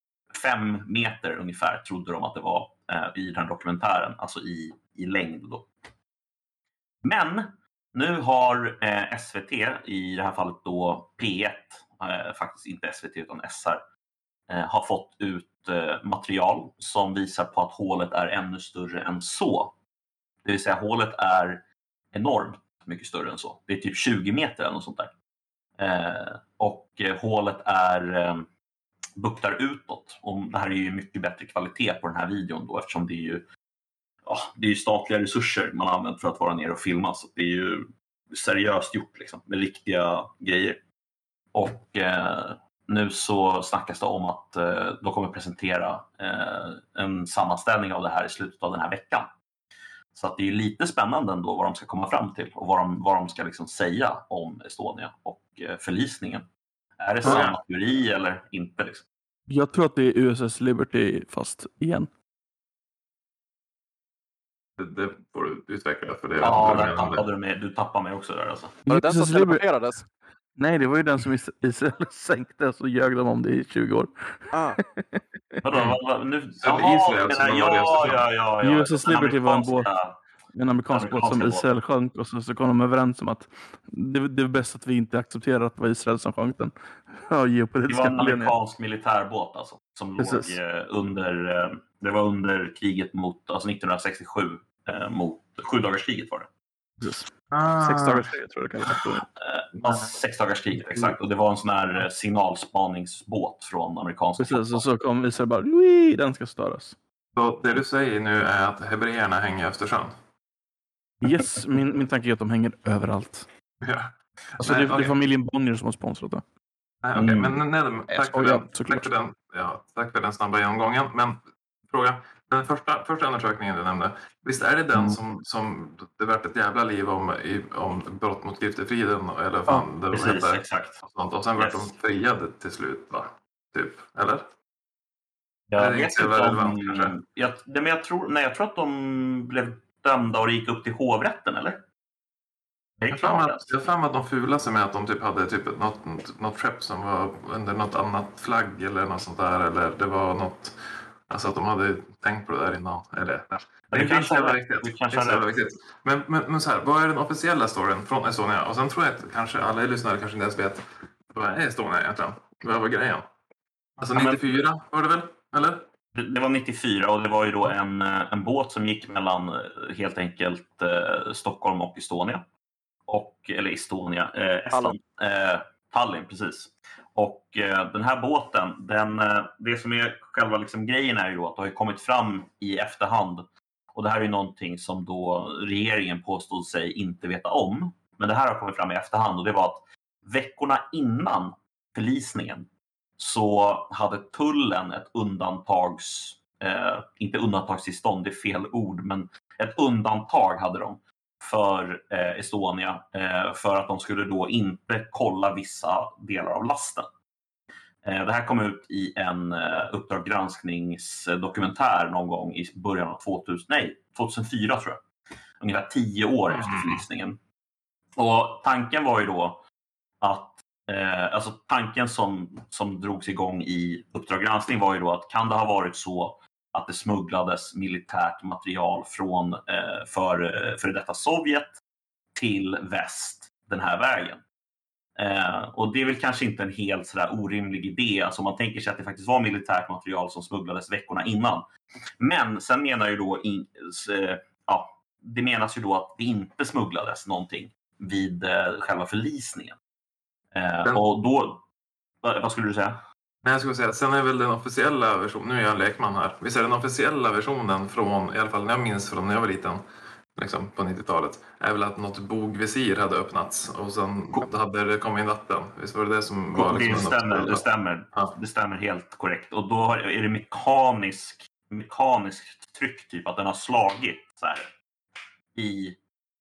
fem meter ungefär trodde de att det var eh, i den här dokumentären, alltså i, i längd. Då. Men nu har eh, SVT, i det här fallet då P1, eh, faktiskt inte SVT utan SR, eh, har fått ut eh, material som visar på att hålet är ännu större än så. Det vill säga hålet är enormt mycket större än så. Det är typ 20 meter eller något sånt där. Eh, och eh, hålet är eh, buktar utåt. Och det här är ju mycket bättre kvalitet på den här videon då eftersom det är ju ja, det är ju statliga resurser man använt för att vara nere och filma. Så det är ju seriöst gjort liksom, med riktiga grejer. Och eh, nu så snackas det om att eh, de kommer presentera eh, en sammanställning av det här i slutet av den här veckan. Så att det är lite spännande ändå vad de ska komma fram till och vad de, vad de ska liksom säga om Estonia och eh, förlisningen. Är det samma teori eller inte? Liksom? Jag tror att det är USS Liberty fast igen. Det, får du utveckla. För det Ja, där är- tappade du mig. Du tappade mig också där alltså. Var det den som teleporterades? Nej, det var ju den som Is- Israel *laughs* sänkte och så ljög de om det i 20 år. Ah, *laughs* Vadå, vad, nu? Jaha, Israel i ja, ja, ja, ja. USS Liberty var en båt. En amerikansk båt som Israel sjönk och så, så kom de överens om att det, det är bäst att vi inte accepterar att det var Israel som sjönk den. *laughs* Ja, Det var en amerikansk militärbåt alltså, som Precis. låg eh, under, eh, det var under kriget mot, alltså 1967, eh, mot sjudagarskriget var det. Precis. Ah. Sex dagars krig, tror jag det kallas. Eh, ja, sexdagarskriget, exakt. Och det var en sån här eh, signalspaningsbåt från amerikanska Precis, och så kom Israel bara Wii, den ska störas. Så det du säger nu är att hebreerna hänger i Östersjön? Yes, min, min tanke är att de hänger överallt. Ja. Alltså, Nej, det, det okej. är familjen Bonnier som har sponsrat det. Nej, okej, Mm. men nej, jag tack, för skojar, den, såklart. tack, för den, ja, tack för den snabba genomgången. Men fråga, den första, första undersökningen du nämnde, visst är det den Mm. som, som det vart ett jävla liv om, i, om brott mot griftefriden? Eller fan, var Precis, heter, exakt. och, sånt, och sen vart Yes. de friade till slut, va? Typ, eller? Jag vet inte relevant, om... kanske. Jag, nej, men jag, tror, nej, jag tror att de blev dömda och det gick upp till hovrätten, eller? Jag har för mig att- de fulaste med att de typ hade typ något, något skepp som var under något annat flagg eller något sånt där. Eller det var något... Alltså att de hade tänkt på det där innan. Eller, nej. Det det är kanske viktigt. det Det är kanske jävla viktigt. Men, men, men så här, vad är den officiella storyn från Estonia? Och sen tror jag att kanske alla lyssnare kanske inte ens vet vad är Estonia egentligen? Vad var grejen? Alltså Ja, men- 94 var det väl? Eller? Det det var 94 och det var ju då en, en båt som gick mellan eh, helt enkelt eh, Stockholm och Estonia. Och, eller Estonia, eh, Estland. Eh, Tallinn, precis. Och eh, den här båten, den, eh, det som är själva liksom grejen är ju då att det har kommit fram i efterhand. Och det här är ju någonting som då regeringen påstod sig inte veta om. Men det här har kommit fram i efterhand och det var att veckorna innan förlisningen så hade tullen ett undantags, eh, inte undantagstillstånd, det är fel ord, men ett undantag hade de för eh, Estonia eh, för att de skulle då inte kolla vissa delar av lasten. Eh, det här kom ut i en eh, Uppdrag granskningsdokumentär någon gång i början av 2000, nej, 2004 tror jag. Ungefär tio år efter Mm. förlisningen. Och tanken var ju då att Eh, alltså tanken som, som drogs igång i Uppdrag granskning var ju då att kan det ha varit så att det smugglades militärt material från eh, för, eh, för detta Sovjet till väst den här vägen. Eh, och det är väl kanske inte en helt sådär orimlig idé, alltså man tänker sig att det faktiskt var militärt material som smugglades veckorna innan. Men sen menar ju då, in, eh, ja, det menas ju då att det inte smugglades någonting vid eh, själva förlisningen. Eh, och då, vad skulle du säga? Nej, jag skulle säga, sen är väl den officiella versionen, nu är jag en lekman här, visst är den officiella versionen från, i alla fall när jag minns från när jag var liten, liksom på 90-talet, är väl att något bogvisir hade öppnats och sen hade det kommit in vatten. Visst var det det som var det liksom den stämmer, det stämmer. Ja. Det stämmer helt korrekt. Och då är det mekanisk, mekaniskt tryck, typ att den har slagit så här, i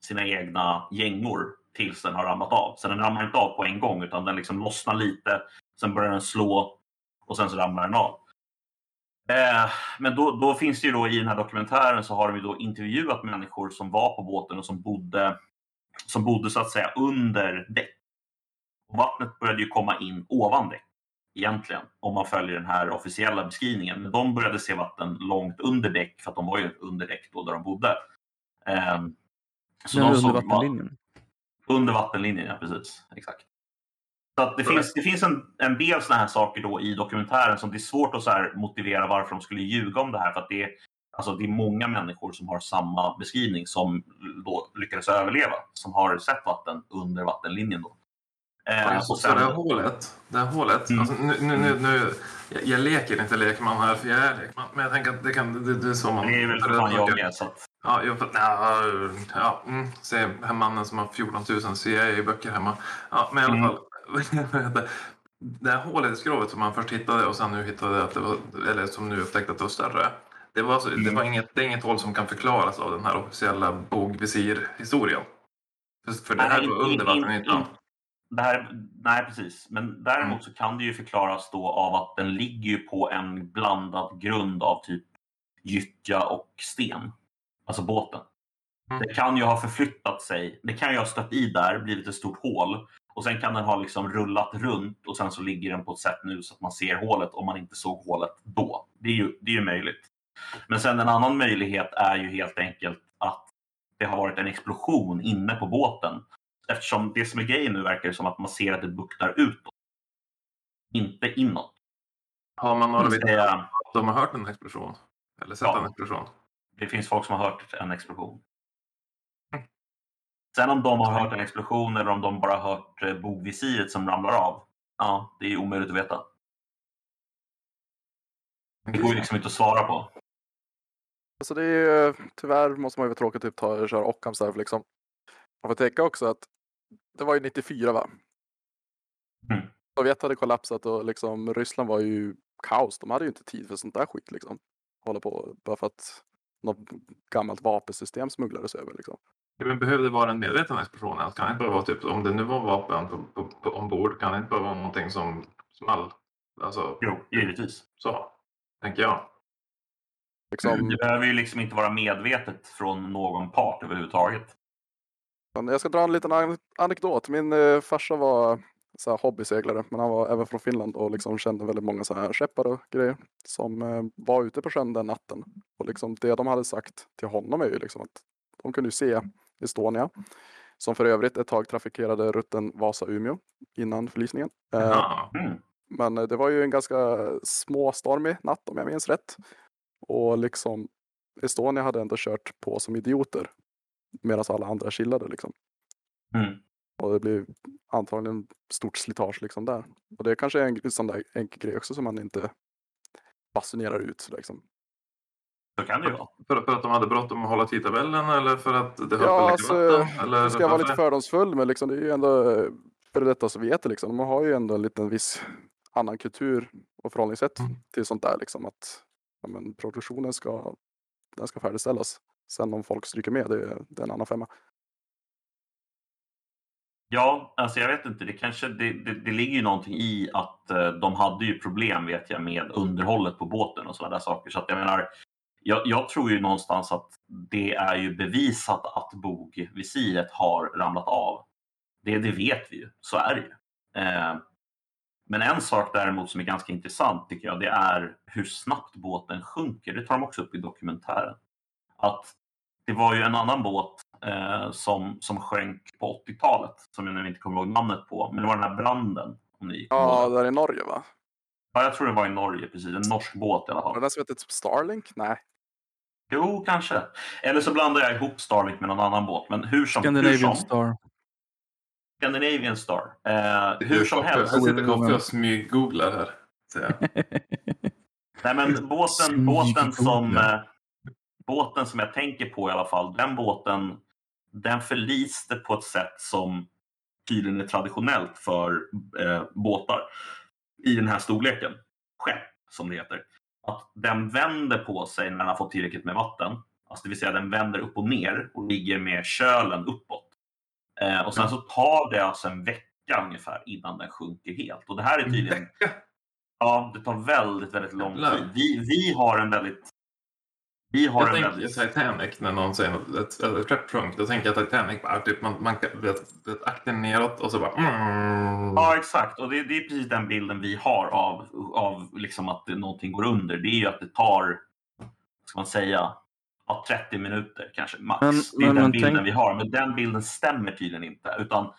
sina egna gängor tills den har ramlat av. Så den ramlar inte av på en gång utan den liksom lossnar lite, sen börjar den slå och sen så ramlar den av. Eh, men då, då finns det ju då i den här dokumentären så har de ju då intervjuat människor som var på båten och som bodde, som bodde så att säga under däck. Och vattnet började ju komma in ovan däck egentligen, om man följer den här officiella beskrivningen. Men de började se vatten långt under däck, för att de var ju under däck då där de bodde. Ehm, så de under såg vattenlinjen. under vattenlinjen, ja precis. Exakt. Så det, finns, det finns en, en del såna här saker då i dokumentären som det är svårt att så motivera varför de skulle ljuga om det här. För att det är, alltså det är många människor som har samma beskrivning som då lyckades överleva. Som har sett vatten under vattenlinjen. Då. Eh, Ja, och sen- det här hålet, det här hålet Mm. alltså, nu, nu, nu, nu, jag, jag leker inte lekman här för jag är lekman, men jag tänker att det, kan, det, det är så man... det är väl för fan jag med. Så att, Ja, jag, ja, ja mm, se här mannen som har 14 000 CIA-böcker hemma. Ja, men i alla Mm. fall. Det? här hålet i skrovet som man först hittade och sen nu hittade att det var, eller som nu upptäckte att det var större. Det, var alltså, det, Mm. var inget, det är inget hål som kan förklaras av den här officiella bogvisir-historien. För, för det här Nej, var under vattenytan. in- Det här, nej, precis. Men däremot Mm. så kan det ju förklaras då av att den ligger ju på en blandad grund av typ gyttja och sten. Alltså båten. Mm. Det kan ju ha förflyttat sig. Det kan ju ha stött i där, blivit ett stort hål. Och sen kan den ha liksom rullat runt och sen så ligger den på ett sätt nu så att man ser hålet om man inte såg hålet då. Det är ju, det är ju möjligt. Men sen en annan möjlighet är ju helt enkelt att det har varit en explosion inne på båten. Eftersom det som är grejen nu verkar som att man ser att det buktar utåt. Inte inåt. Har man några Det, vittnen att de har hört en explosion? Eller sett Ja. en explosion? det finns folk som har hört en explosion. Sen om de har hört en explosion eller om de bara hört eh, bogvisiret som ramlar av. Ja, det är omöjligt att veta. Det går ju liksom inte att svara på. Alltså det är ju, tyvärr måste man ju vara tråkigt typ ta köra där för liksom. Man får tänka också att det var ju 94 va? Mm. Sovjet hade kollapsat och liksom Ryssland var ju kaos. De hade ju inte tid för sånt där skit liksom. Hålla på bara för att något gammalt vapensystem smugglades över liksom. Men behövde det vara en medveten explosion? Alltså, kan det inte bara vara typ, om det nu var vapen på, på, på, ombord, kan det inte bara vara någonting som small? Alltså, Jo, givetvis. så. tänker jag. Liksom, Det behöver ju liksom inte vara medvetet från någon part överhuvudtaget. jag ska dra en liten an- anekdot. Min eh, farsa var så här, hobbyseglare, men han var även från Finland och liksom kände väldigt många så här skeppare och grejer som eh, var ute på sjön den natten. Och liksom det de hade sagt till honom är ju liksom att de kunde ju se Estonia, som för övrigt ett tag trafikerade rutten Vasa-Umeå innan förlisningen. Eh. Mm. Men eh, det var ju en ganska småstormig natt om jag minns rätt. Och liksom Estonia hade ändå kört på som idioter. Medan alla andra chillade liksom. Mm. Och det blir antagligen stort slitage liksom där. Och det kanske är en sån där enkel grej också som man inte basunerar ut liksom. Så kan det ju vara. För, för att de hade bråttom att hålla tidtabellen eller för att det höll Ja, på alltså, vatten? Eller Nu ska jag vara lite fördomsfull men liksom det är ju ändå eh, före detta Sovjeter liksom. De har ju ändå en liten viss annan kultur och förhållningssätt Mm. till sånt där liksom att ja, men, produktionen ska, den ska färdigställas. Sen om folk stryker med, det, är- det är en annan femma. Ja, alltså jag vet inte. Det, kanske, det, det, det ligger ju någonting i att eh, de hade ju problem vet jag med underhållet på båten och sådana där saker. Så att jag menar, jag, jag tror ju någonstans att det är ju bevisat att bogvisiret har ramlat av. Det, det vet vi ju, så är det ju. Eh, men en sak däremot som är ganska intressant tycker jag, det är hur snabbt båten sjunker. Det tar de också upp i dokumentären. Att det var ju en annan båt eh, som, som sjönk på 80-talet, som jag nu inte kommer ihåg namnet på, men det var den här branden. Om ni Ja, där i Norge va? Ja, jag tror det var i Norge, precis. En norsk båt i alla Var det fall. den som heter typ Starlink? Nej. Jo, kanske. Eller så blandar jag ihop Starlink med någon annan båt. Men hur som, hur Scandinavian som Star. Scandinavian Star. Eh, hur som helst. Jag sitter Koffe och smyggooglar här. *laughs* Nej, men båten, båten, som, eh, båten som jag tänker på i alla fall, den båten den förliste på ett sätt som tydligen är traditionellt för eh, båtar i den här storleken. Skepp, som det heter. Att den vänder på sig när den har fått tillräckligt med vatten. Alltså det vill säga den vänder upp och ner och ligger med kölen uppåt. Eh, och sen så tar det alltså en vecka ungefär innan den sjunker helt. Och det här är tydligen Ja, det tar väldigt, väldigt lång tid. Vi, vi har en väldigt... Vi har Jag en tänker väldigt... Titanic när någon säger något, ett, ett sjönk. Då tänker jag Titanic bara, typ, man, man vet, vet, akten neråt och så bara... Mm. Ja, exakt. Och det, det är precis den bilden vi har av, av liksom att någonting går under. Det är ju att det tar, vad ska man säga, ja, 30 minuter kanske max. Men- det är men- den men bilden tänk- vi har. Men den bilden stämmer tydligen inte. Utan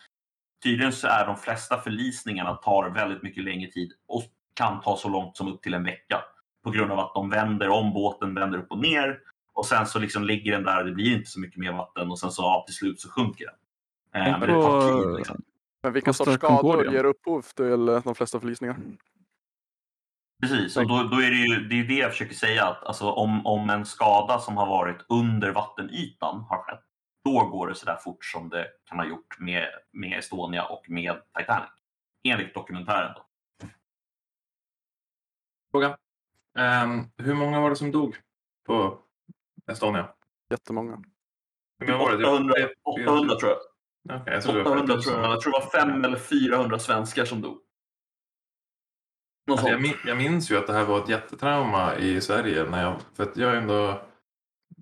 tydligen så är de flesta förlisningarna tar väldigt mycket längre tid och kan ta så långt som upp till en vecka. På grund av att de vänder om båten, vänder upp och ner. Och sen så liksom ligger den där, det blir inte så mycket mer vatten och sen så ja, till slut så sjunker den. Eh, men det tar tid liksom. Men vilka Costa sorts skador ger upphov till eh, de flesta förlisningar? Precis, och då, då är det ju det, är det jag försöker säga. att alltså, om, om en skada som har varit under vattenytan har skett, då går det så där fort som det kan ha gjort med, med Estonia och med Titanic. Enligt dokumentären. Då. Fråga. Ehm, hur många var det som dog på Estonia? Jättemånga. Hur många var det? 800, Typ- 800 tror jag. Okej, jag tror det var 800 5000. tror jag. Jag tror det var 5 eller 400 svenskar som dog. Alltså, jag, min, jag minns ju att det här var ett jättetrauma i Sverige. När jag, för att jag är ändå...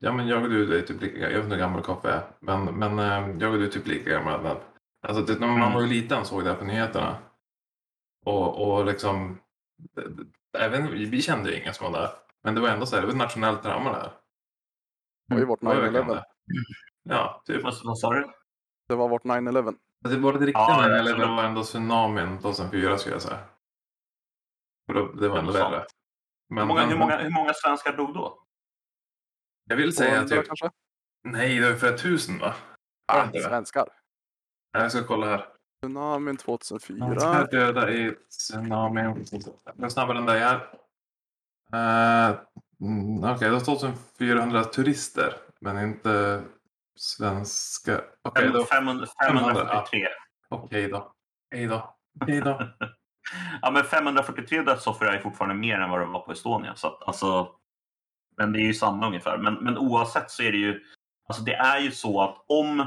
Ja, men jag och du är typ lika Jag vet inte hur gammal Koffe är. Men, men eh, jag och du är typ lika gamla. Men, alltså, det, när man Mm. var ju liten såg det här på nyheterna. Och, och liksom... Även, vi kände ju inga som var där. Men det var ändå så här, det var ett nationellt trauma det här. Det var ju vårt Det var verkligen 9-11. det. Ja, typ. Vad, vad sa du? Det var vårt 9-11. Det var det riktiga Ja, ja, jag eller tror det var ändå tsunamin 2004 skulle jag säga. För då, det var ändå värre. Hur Men, många, men, hur, många, hur många svenskar dog då? jag vill säga 200 typ... kanske? Nej, det var för tusen va? Ah, svenskar. Jag ska kolla här. Tsunamin 2004. Här döda i tsunamin. Hur snabb är den där jag är? Uh, mm, Okej, det var 2400 turister. Men inte svenska. Okej då. 500, 500, 543. Okej då. Hej då. Hej då. *laughs* Ja, men 543 dödsoffer är fortfarande mer än vad det var på Estonia. Så att, alltså, men det är ju samma ungefär. Men, men oavsett så är det ju, alltså det är ju så att om,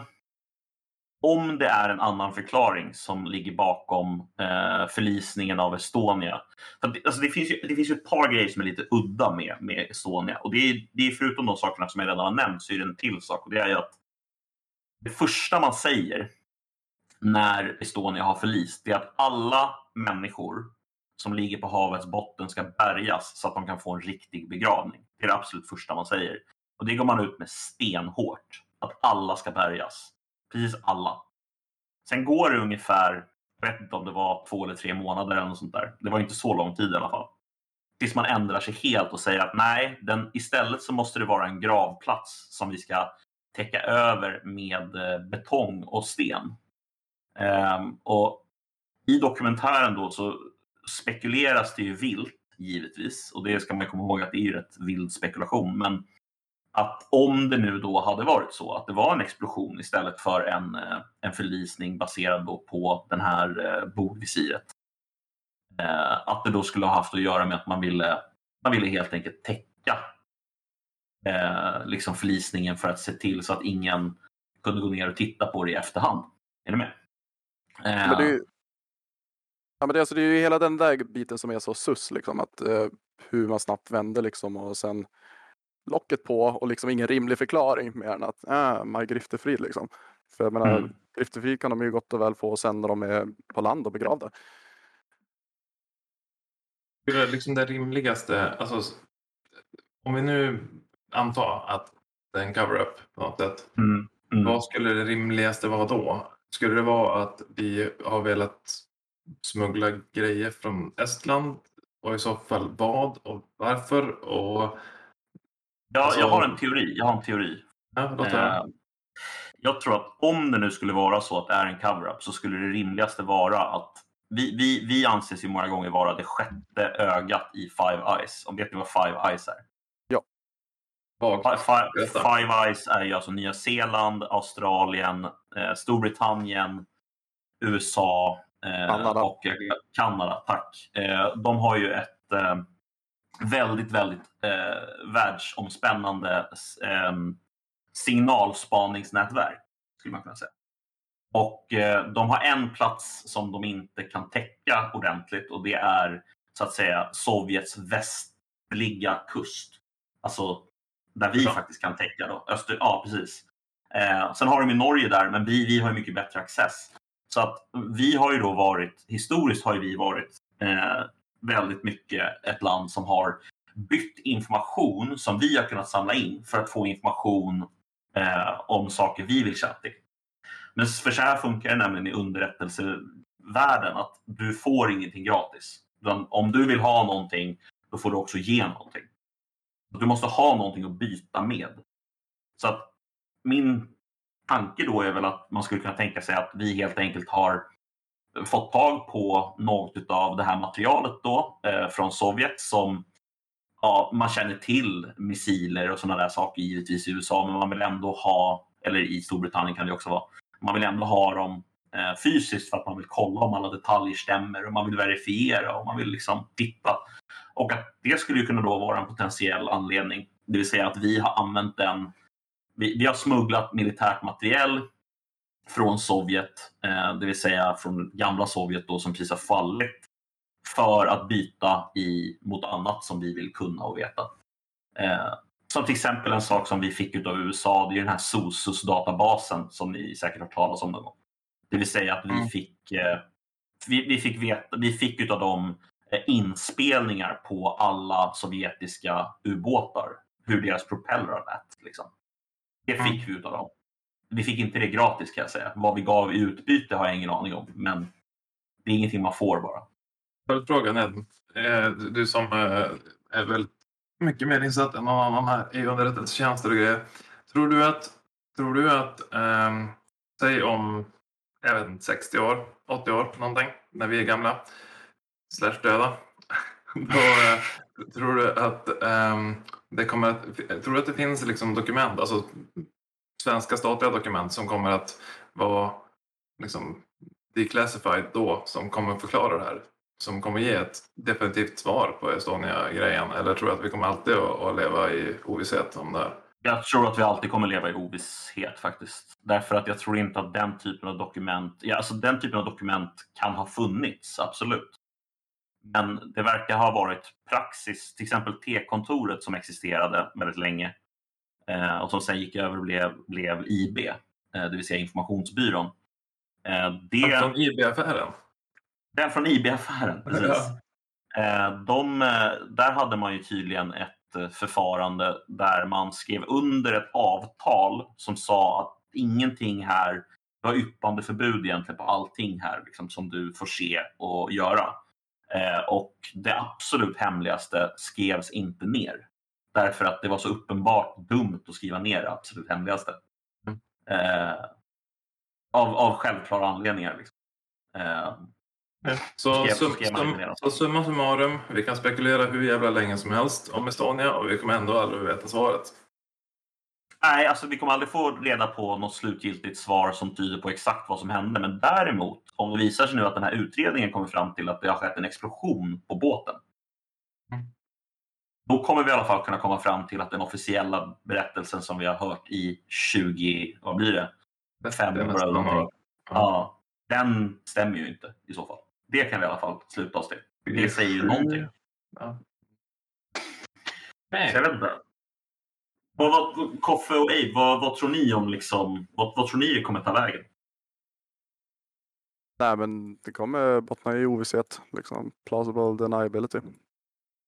om det är en annan förklaring som ligger bakom eh, förlisningen av Estonia. För det, alltså det, finns ju, det finns ju ett par grejer som är lite udda med, med Estonia. Och det är, det är förutom de sakerna som jag redan har nämnt så är det en till sak. Och det är ju att det första man säger när Estonia har förlist det är att alla människor som ligger på havets botten ska bärgas så att de kan få en riktig begravning. Det är det absolut första man säger. Och det går man ut med stenhårt. Att alla ska bärgas. Precis alla. Sen går det ungefär, jag vet inte om det var två eller tre månader eller något sånt där. Det var inte så lång tid i alla fall. Tills man ändrar sig helt och säger att nej, den, istället så måste det vara en gravplats som vi ska täcka över med eh, betong och sten. Um, och I dokumentären då så spekuleras det ju vilt givetvis och det ska man komma ihåg att det är ju rätt vild spekulation. Men att om det nu då hade varit så att det var en explosion istället för en, eh, en förlisning baserad på den här eh, bogvisiret. Eh, att det då skulle ha haft att göra med att man ville, man ville helt enkelt täcka eh, liksom förlisningen för att se till så att ingen kunde gå ner och titta på det i efterhand. Är du med? Eh, men det är ju, ja, men det, alltså, det är ju hela den där biten som är så sus, liksom, att hur man snabbt vände liksom och sen locket på och liksom ingen rimlig förklaring mer än att äh, Maj Griftefrid liksom. För jag menar, mm. Griftefrid kan de ju gott och väl få sen när de är på land och begravda. Det är liksom det rimligaste, alltså, om vi nu antar att det är en cover-up på något sätt. Mm. Mm. Vad skulle det rimligaste vara då? Skulle det vara att vi har velat smuggla grejer från Estland och i så fall vad och varför? Och Ja, alltså... jag har en teori. Jag har en teori. Ja, eh, jag tror att om det nu skulle vara så att det är en cover-up så skulle det rimligaste vara att vi, vi, vi anses ju många gånger vara det sjätte ögat i Five Eyes. Om vet ni vad Five Eyes är? Ja. Five, five Eyes är ju alltså Nya Zeeland, Australien, eh, Storbritannien, USA eh, Kanada. och Kanada. Tack. Eh, de har ju ett eh, väldigt, väldigt eh, världsomspännande eh, signalspaningsnätverk, skulle man kunna säga. Och eh, de har en plats som de inte kan täcka ordentligt och det är så att säga Sovjets västliga kust. Alltså där vi ja. faktiskt kan täcka då. Öster, ja, precis. Eh, sen har de i Norge där, men vi, vi har mycket bättre access. Så att vi har ju då varit, historiskt har vi varit eh, väldigt mycket ett land som har bytt information som vi har kunnat samla in för att få information eh, om saker vi vill känna till. Men för så här funkar det nämligen i underrättelsevärlden att du får ingenting gratis. Om du vill ha någonting, då får du också ge någonting. Du måste ha någonting att byta med. Så att min tanke då är väl att man skulle kunna tänka sig att vi helt enkelt har fått tag på något av det här materialet då eh, från Sovjet som ja, man känner till missiler och sådana där saker givetvis i USA men man vill ändå ha, eller i Storbritannien kan det också vara, man vill ändå ha dem eh, fysiskt för att man vill kolla om alla detaljer stämmer och man vill verifiera och man vill liksom titta. Och att det skulle ju kunna då vara en potentiell anledning, det vill säga att vi har använt den, vi, vi har smugglat militärt materiell från Sovjet, eh, det vill säga från gamla Sovjet då som precis har fallit för att byta i, mot annat som vi vill kunna och veta. Eh, som till exempel en sak som vi fick av USA, det är den här SOSUS-databasen som ni säkert har hört talas om någon gång. Det vill säga att vi mm. fick, eh, vi, vi, fick veta, vi fick utav dem inspelningar på alla sovjetiska ubåtar, hur deras propellrar lät. Liksom. Det fick mm. vi utav dem vi fick inte det gratis kan jag säga. Vad vi gav i utbyte har jag ingen aning om. Men det är ingenting man får bara. Följdfrågan är, eh, du som eh, är väldigt mycket mer insatt än någon annan här i underrättelsetjänster och grejer. Tror du att, tror du att um, säg om jag vet inte, 60 år, 80 år någonting, när vi är gamla, slash döda. *laughs* Då, eh, tror du att um, det kommer att, tror du att det finns liksom dokument, alltså svenska statliga dokument som kommer att vara liksom, declassified då som kommer förklara det här? Som kommer ge ett definitivt svar på Estonia-grejen? Eller tror du att vi kommer alltid att, leva i ovisshet om det här? Jag tror att vi alltid kommer leva i ovisshet faktiskt. Därför att jag tror inte att den typen av dokument, ja, alltså den typen av dokument kan ha funnits, absolut. Men det verkar ha varit praxis, till exempel T-kontoret som existerade väldigt länge och som sen gick över och blev, blev IB, eh, det vill säga informationsbyrån. Eh, det, Från IB-affären. den från IB-affären, precis. Eh, de, eh, där hade man ju tydligen ett eh, förfarande där man skrev under ett avtal som sa att ingenting här, det var yppande förbud egentligen på allting här liksom, som du får se och göra. Eh, och det absolut hemligaste skrevs inte ner. Därför att det var så uppenbart dumt att skriva ner det absolut hemligaste. Mm. Eh, av, av självklara anledningar. Liksom. Eh, Så, Skrev- sum, skrev man sum, inte ner dem. så summa summarum, vi kan spekulera hur jävla länge som helst om Estonia och vi kommer ändå aldrig veta svaret. Nej, alltså vi kommer aldrig få reda på något slutgiltigt svar som tyder på exakt vad som hände. Men däremot, om det visar sig nu att den här utredningen kommer fram till att det har skett en explosion på båten. Då kommer vi i alla fall kunna komma fram till att den officiella berättelsen som vi har hört i 20, vad blir det? Fem år eller någonting. Ja, den stämmer ju inte i så fall. Det kan vi i alla fall sluta oss till. Det säger ju någonting. Ja. Så jag vet inte. Vad, vad, Koffe och Abe, vad, vad tror ni om liksom, vad, vad tror ni det kommer ta vägen? Nej, men det kommer bottna i ovisshet. Liksom. Plausible deniability.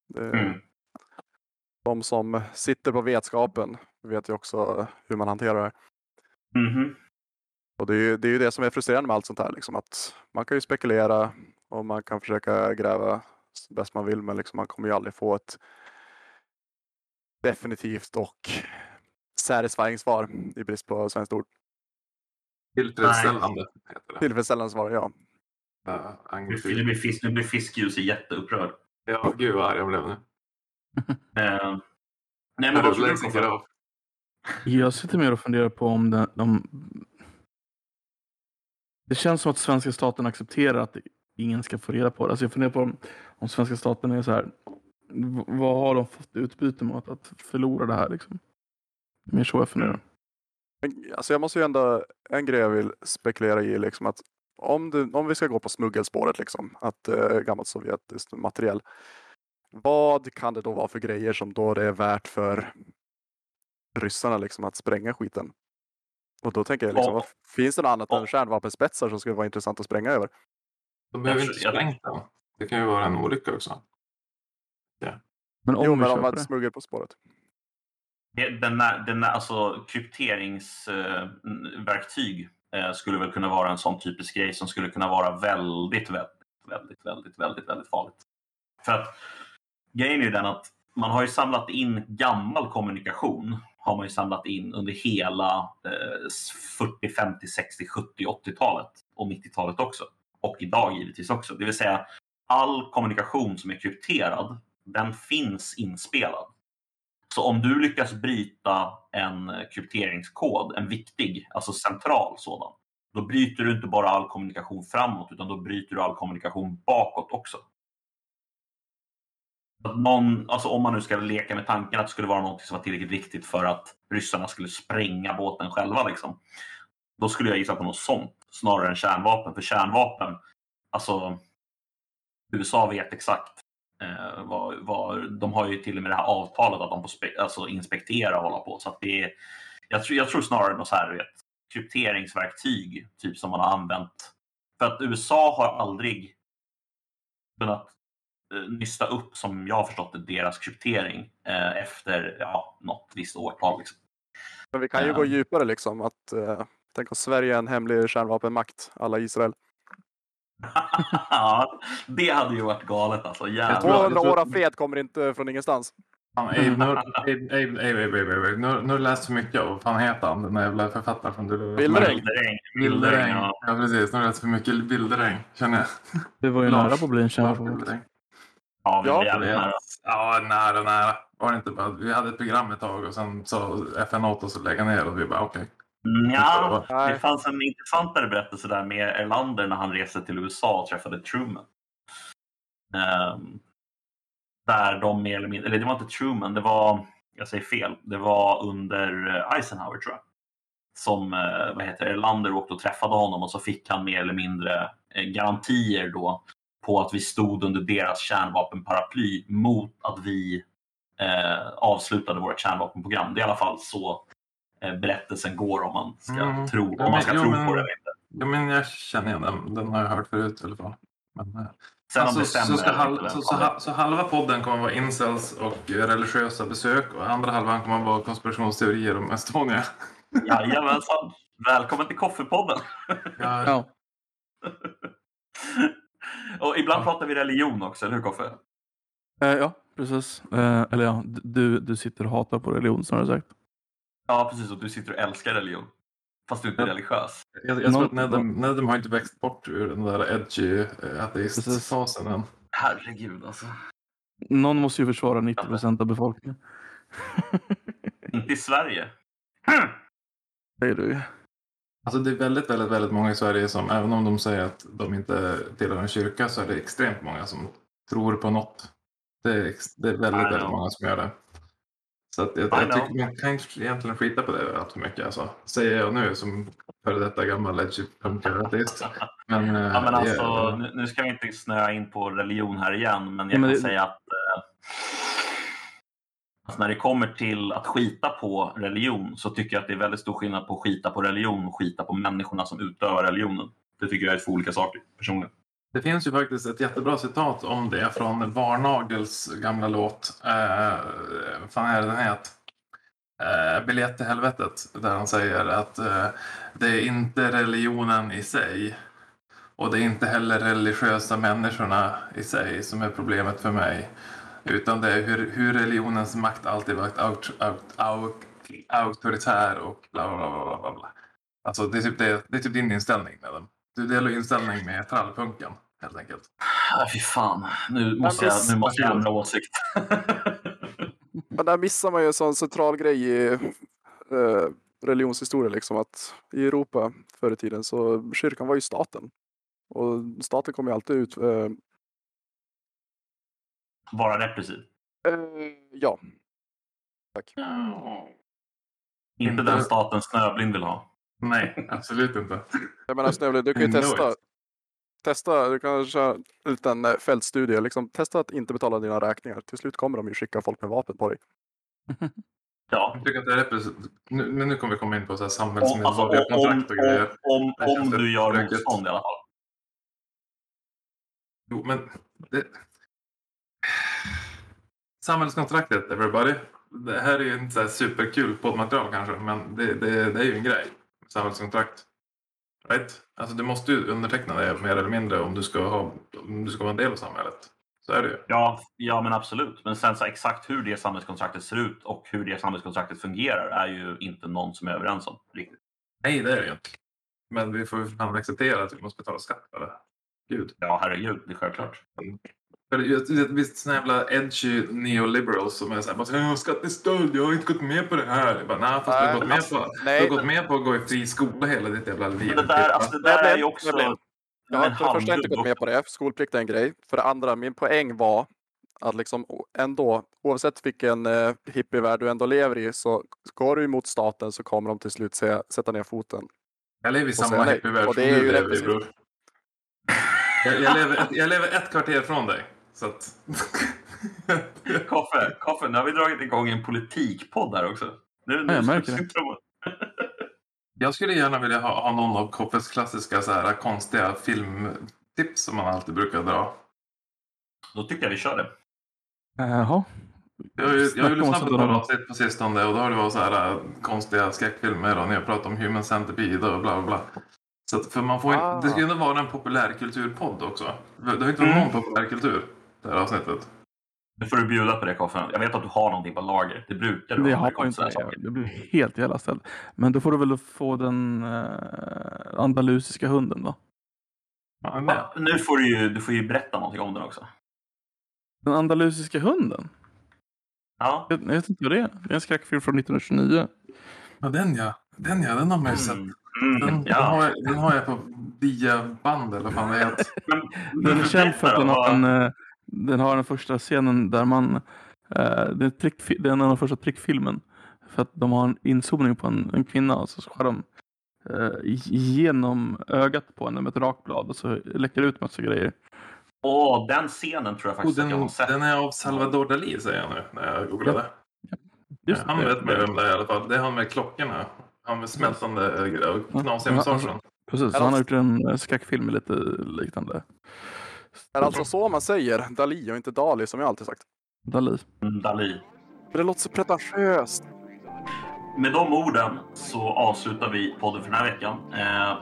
Det, Mm. De som sitter på vetskapen vet ju också hur man hanterar det. Mhm. Och det är, ju, det är ju det som är frustrerande med allt sånt här. Liksom, att man kan ju spekulera och man kan försöka gräva så bäst man vill men liksom, man kommer ju aldrig få ett definitivt och satisfying svar i brist på svenskt ord. Tillfredsställande heter det. Tillfredsställande svar, ja. Uh, Nu blir, fisk, nu blir Fiskljus jätteupprörd. ja, gud vad arg jag blev nu. Eh, nej, men Är vad tror du? Jag sitter mer och funderar på om det, de... Det känns som att svenska staten accepterar att ingen ska få reda på det. Alltså jag funderar på om, om svenska staten är så här. Vad har de fått utbyte mot att förlora det här liksom? Mer så jag funderar. Alltså jag måste ju ändå, en grej jag vill spekulera i liksom att om, du, om vi ska gå på smuggelspåret liksom, att eh, gammalt sovjetiskt materiell. Vad kan det då vara för grejer som då det är värt för ryssarna liksom att spränga skiten? Och då tänker jag liksom, Ja. vad, finns det något annat Ja. än kärnvapenspetsar som skulle vara intressant att spränga över? De behöver inte den. Det kan ju vara en olycka också. Men om jo, men om man köper det. smuggel på spåret. Den, där- den, där- alltså, krypteringsverktyg eh, skulle väl kunna vara en sån typisk grej som skulle kunna vara väldigt, väldigt, väldigt, väldigt, väldigt, väldigt farligt. För att grejen är ju den att man har ju samlat in gammal kommunikation har man ju samlat in under hela eh, 40, 50, 60, 70, 80-talet och 90-talet också. Och idag givetvis också. Det vill säga all kommunikation som är krypterad, den finns inspelad. Så om du lyckas bryta en krypteringskod, en viktig, alltså central sådan, då bryter du inte bara all kommunikation framåt utan då bryter du all kommunikation bakåt också. Att någon, alltså om man nu ska leka med tanken att det skulle vara något som var tillräckligt viktigt för att ryssarna skulle spränga båten själva, liksom, då skulle jag gissa på något sånt snarare än kärnvapen. För kärnvapen, alltså USA vet exakt eh, vad, vad, de har ju till och med det här avtalet att de får spe, alltså inspektera och hålla på. Så att det är, jag, tror, jag tror snarare något så här, vet, krypteringsverktyg typ som man har använt. För att USA har aldrig kunnat nysta upp, som jag har förstått det, deras kryptering eh, efter ja, något visst årtal. Liksom. Men vi kan ju gå djupare liksom. Att, eh, tänk om Sverige är en hemlig kärnvapenmakt, alla Israel. *laughs* ja, det hade ju varit galet alltså. Jävlar. tror- 200 tror- år av fred kommer inte från ingenstans. Fan, Abe, nu, Abe, Abe, Abe, Abe, Abe, Abe. Nu, nu har du läst för mycket av, vad fan heter han, den där jävla författaren från du Bilderäng. Ja. Ja, precis. Nu har du läst för mycket Bilderäng, känner jag. Det var ju Lars- nära på att bli en Lars kärnvapen. Bilderäng. Ja, vi Ja, var jävligt nära. Ja, nära, nära. Var det inte bara, vi hade ett program ett tag och sen sa FN åt oss att lägga ner och vi bara okej. Ja, det Nej. fanns en intressantare berättelse där med Erlander när han reste till USA och träffade Truman. Ehm, där de mer eller mindre, eller det var inte Truman, det var jag säger fel, det var under eh, Eisenhower tror jag. Som eh, vad heter det, Erlander åkte och träffade honom och så fick han mer eller mindre eh, garantier då på att vi stod under deras kärnvapenparaply mot att vi eh, avslutade vårt kärnvapenprogram. Det är i alla fall så eh, berättelsen går om man ska Mm. tro, om Ja, man ska men- tro men- på det eller inte. Ja, men jag känner igen den. Den har jag hört förut i alla fall. Men, eh, alltså, det stämmer så, ska eller hal- inte, så, så, så halva podden kommer vara incels och religiösa besök och andra halvan kommer vara konspirationsteorier om Estonia. *laughs* Jajamensan! Välkommen till Koffepodden! Ja, Ja. Och ibland Ja. pratar vi religion också, eller hur Koffe? Eh, ja, precis. Eh, eller ja, du, du sitter och hatar på religion snarare sagt. Ja, precis. Och du sitter och älskar religion. Fast du inte är Ja. religiös. Jag, jag tror att Nedem, Nedem har inte växt bort ur den där edgy ateistfasen än. Herregud alltså. Någon måste ju försvara 90 procent av befolkningen. Inte i Sverige. Säger du ju. Alltså det är väldigt, väldigt, väldigt många i Sverige som, även om de säger att de inte tillhör en kyrka, så är det extremt många som tror på något. Det är, det är väldigt, väldigt många som gör det. Så att jag, jag tycker man kan inte egentligen skita på det allt för mycket. Alltså. Säger jag nu som före detta gammal edgy punkateist. Men, eh, Ja, men alltså, jag- nu, ska vi inte snöa in på religion här igen, men jag Ja, men kan det- säga att eh, alltså när det kommer till att skita på religion så tycker jag att det är väldigt stor skillnad på att skita på religion och skita på människorna som utövar religionen. Det tycker jag är två olika saker personligen. Det finns ju faktiskt ett jättebra citat om det från Varnagels gamla låt. Eh, fan är det den heter? Eh, Biljett till helvetet. Där han säger att eh, det är inte religionen i sig. Och det är inte heller religiösa människorna i sig som är problemet för mig. Utan det är hur, hur religionens makt alltid varit aut, aut, aut, auktoritär och bla bla bla bla, bla. Alltså det är, typ det, det är typ din inställning med den. Du delar inställning med trallpunken helt enkelt. Äh, fy fan, nu måste jag, nu måste jag ändra åsikt. *laughs* Men där missar man ju en sån central grej i eh, religionshistoria, liksom att i Europa förr i tiden så kyrkan var ju staten. Och staten kom ju alltid ut. Eh, Vara repressiv. eh, ja, tack. Inte Inte- den staten Snöblind vill ha. Nej, absolut inte. Jag menar Snövle, du kan ju testa. it. Testa, du kan köra en liten eh, fältstudie. Liksom, testa att inte betala dina räkningar. Till slut kommer de ju skicka folk med vapen på dig. *laughs* Ja. Jag tycker att det är repress- nu, men nu kommer vi komma in på så här Om, alltså, samhällsmedborgarkontrakt och grejer. om, om, om du gör motstånd i alla fall. Jo, men det... Samhällskontraktet, everybody. Det här är ju inte så superkul poddmaterial kanske, men det, det, det är ju en grej. Samhällskontrakt. Right? Alltså du måste ju underteckna det mer eller mindre om du ska, ha, om du ska vara en del av samhället. Så är det ju. Ja, ja, men absolut. Men sen så exakt hur det samhällskontraktet ser ut och hur det samhällskontraktet fungerar är ju inte någon som är överens om. Riktigt. Nej, det är det ju inte. Men vi får ju acceptera att vi måste betala skatt för det. Gud. Ja, herregud, det är självklart. Visst såna jävla edgy neoliberals som är såhär bara såhär, skatt är stöld, jag har inte gått med på det här. Jag bara, nej, fast du har gått med alltså, på, nej. du har gått med på att gå i fri skola hela ditt jävla liv. Men det där, alltså, det där är ju men- också... Jag har för det första inte gått med på det. Skolplikt är en grej. För det andra, min poäng var att liksom ändå, oavsett vilken eh, hippievärld du ändå lever i, så går du emot staten så kommer de till slut säga, sätta ner foten. Jag lever i samma hippievärld som du lever i bror. Jag, jag, lever, ett- jag lever ett kvarter från dig. Så att... *laughs* Koffe, Koffe, nu har vi dragit igång en politikpodd här också. Nu, nu Ja, jag märker det. *laughs* jag skulle gärna vilja ha, ha någon av Koppes klassiska så här, konstiga filmtips som man alltid brukar dra. Då tycker jag vi kör det. Jaha. Jag har ju, jag har ju Snacka om lyssnat på par avsnitt på sistone och då har det varit så här äh, konstiga skräckfilmer och ni har pratat om Human Centipede och bla bla bla. Så att, för man får Ah. det ska ju ändå vara en populärkulturpodd också. Det har inte varit Mm. någon populärkultur det här avsnittet. Nu får du bjuda på det Koffe. Jag vet att du har någonting på lager. Det brukar du Det ha har det till inte. Det blir helt jävla ställt. Men då får du väl få den eh, andalusiska hunden då. Ja? Nu får du ju, du får ju berätta någonting om den också. Den andalusiska hunden? Ja. Jag, jag vet inte vad det är. Det är en skräckfilm från 1929. ja, den ja. Den ja, den har man ju sett. Mm. Den, Mm. den, har Ja. jag, den har jag på diaband eller vad fan det heter. Den är känd för att den har, en, eh, den har den första scenen där man Eh, det, är ett prick, det är en av de första prickfilmen. För att de har en inzoomning på en, en kvinna och så skär de eh, genom ögat på henne med ett rakblad och så läcker det ut massa grejer. Åh, den scenen tror jag Oh, faktiskt att jag den, har sett. den är av Salvador Dalí säger jag nu när jag googlade. Just han det. vet mig vem det är i alla fall. Det är han med klockorna. Han med smältande grejer och Ja. knasiga Ja, mustaschen. Precis, så han har gjort en eh, skräckfilm lite liknande. Är det alltså så man säger? Dali och inte Dali som jag alltid sagt. Dali. Mm, Dalí. Men det låter så pretentiöst. Med de orden så avslutar vi podden för den här veckan. Eh,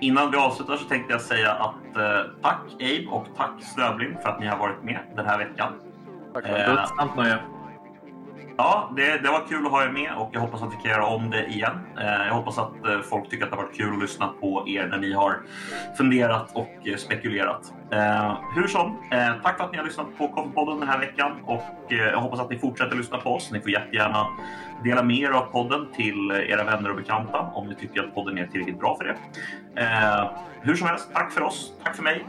innan vi avslutar så tänkte jag säga att eh, tack Abe och tack Snöblind för att ni har varit med den här veckan. Tack Eh, själv. Sant nöje. Ja, det, det var kul att ha er med och jag hoppas att vi kan göra om det igen. Eh, jag hoppas att eh, folk tycker att det har varit kul att lyssna på er när ni har funderat och eh, spekulerat. Hur som, tack för att ni har lyssnat på Coffeepodden den här veckan och jag hoppas att ni fortsätter lyssna på oss. Ni får jättegärna dela med er av podden till era vänner och bekanta om ni tycker att podden är tillräckligt bra för det. Hur som helst, tack för oss. Tack för mig.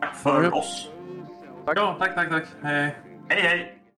Tack för oss. Ja, tack, tack, tack. Hej. Hej, hej!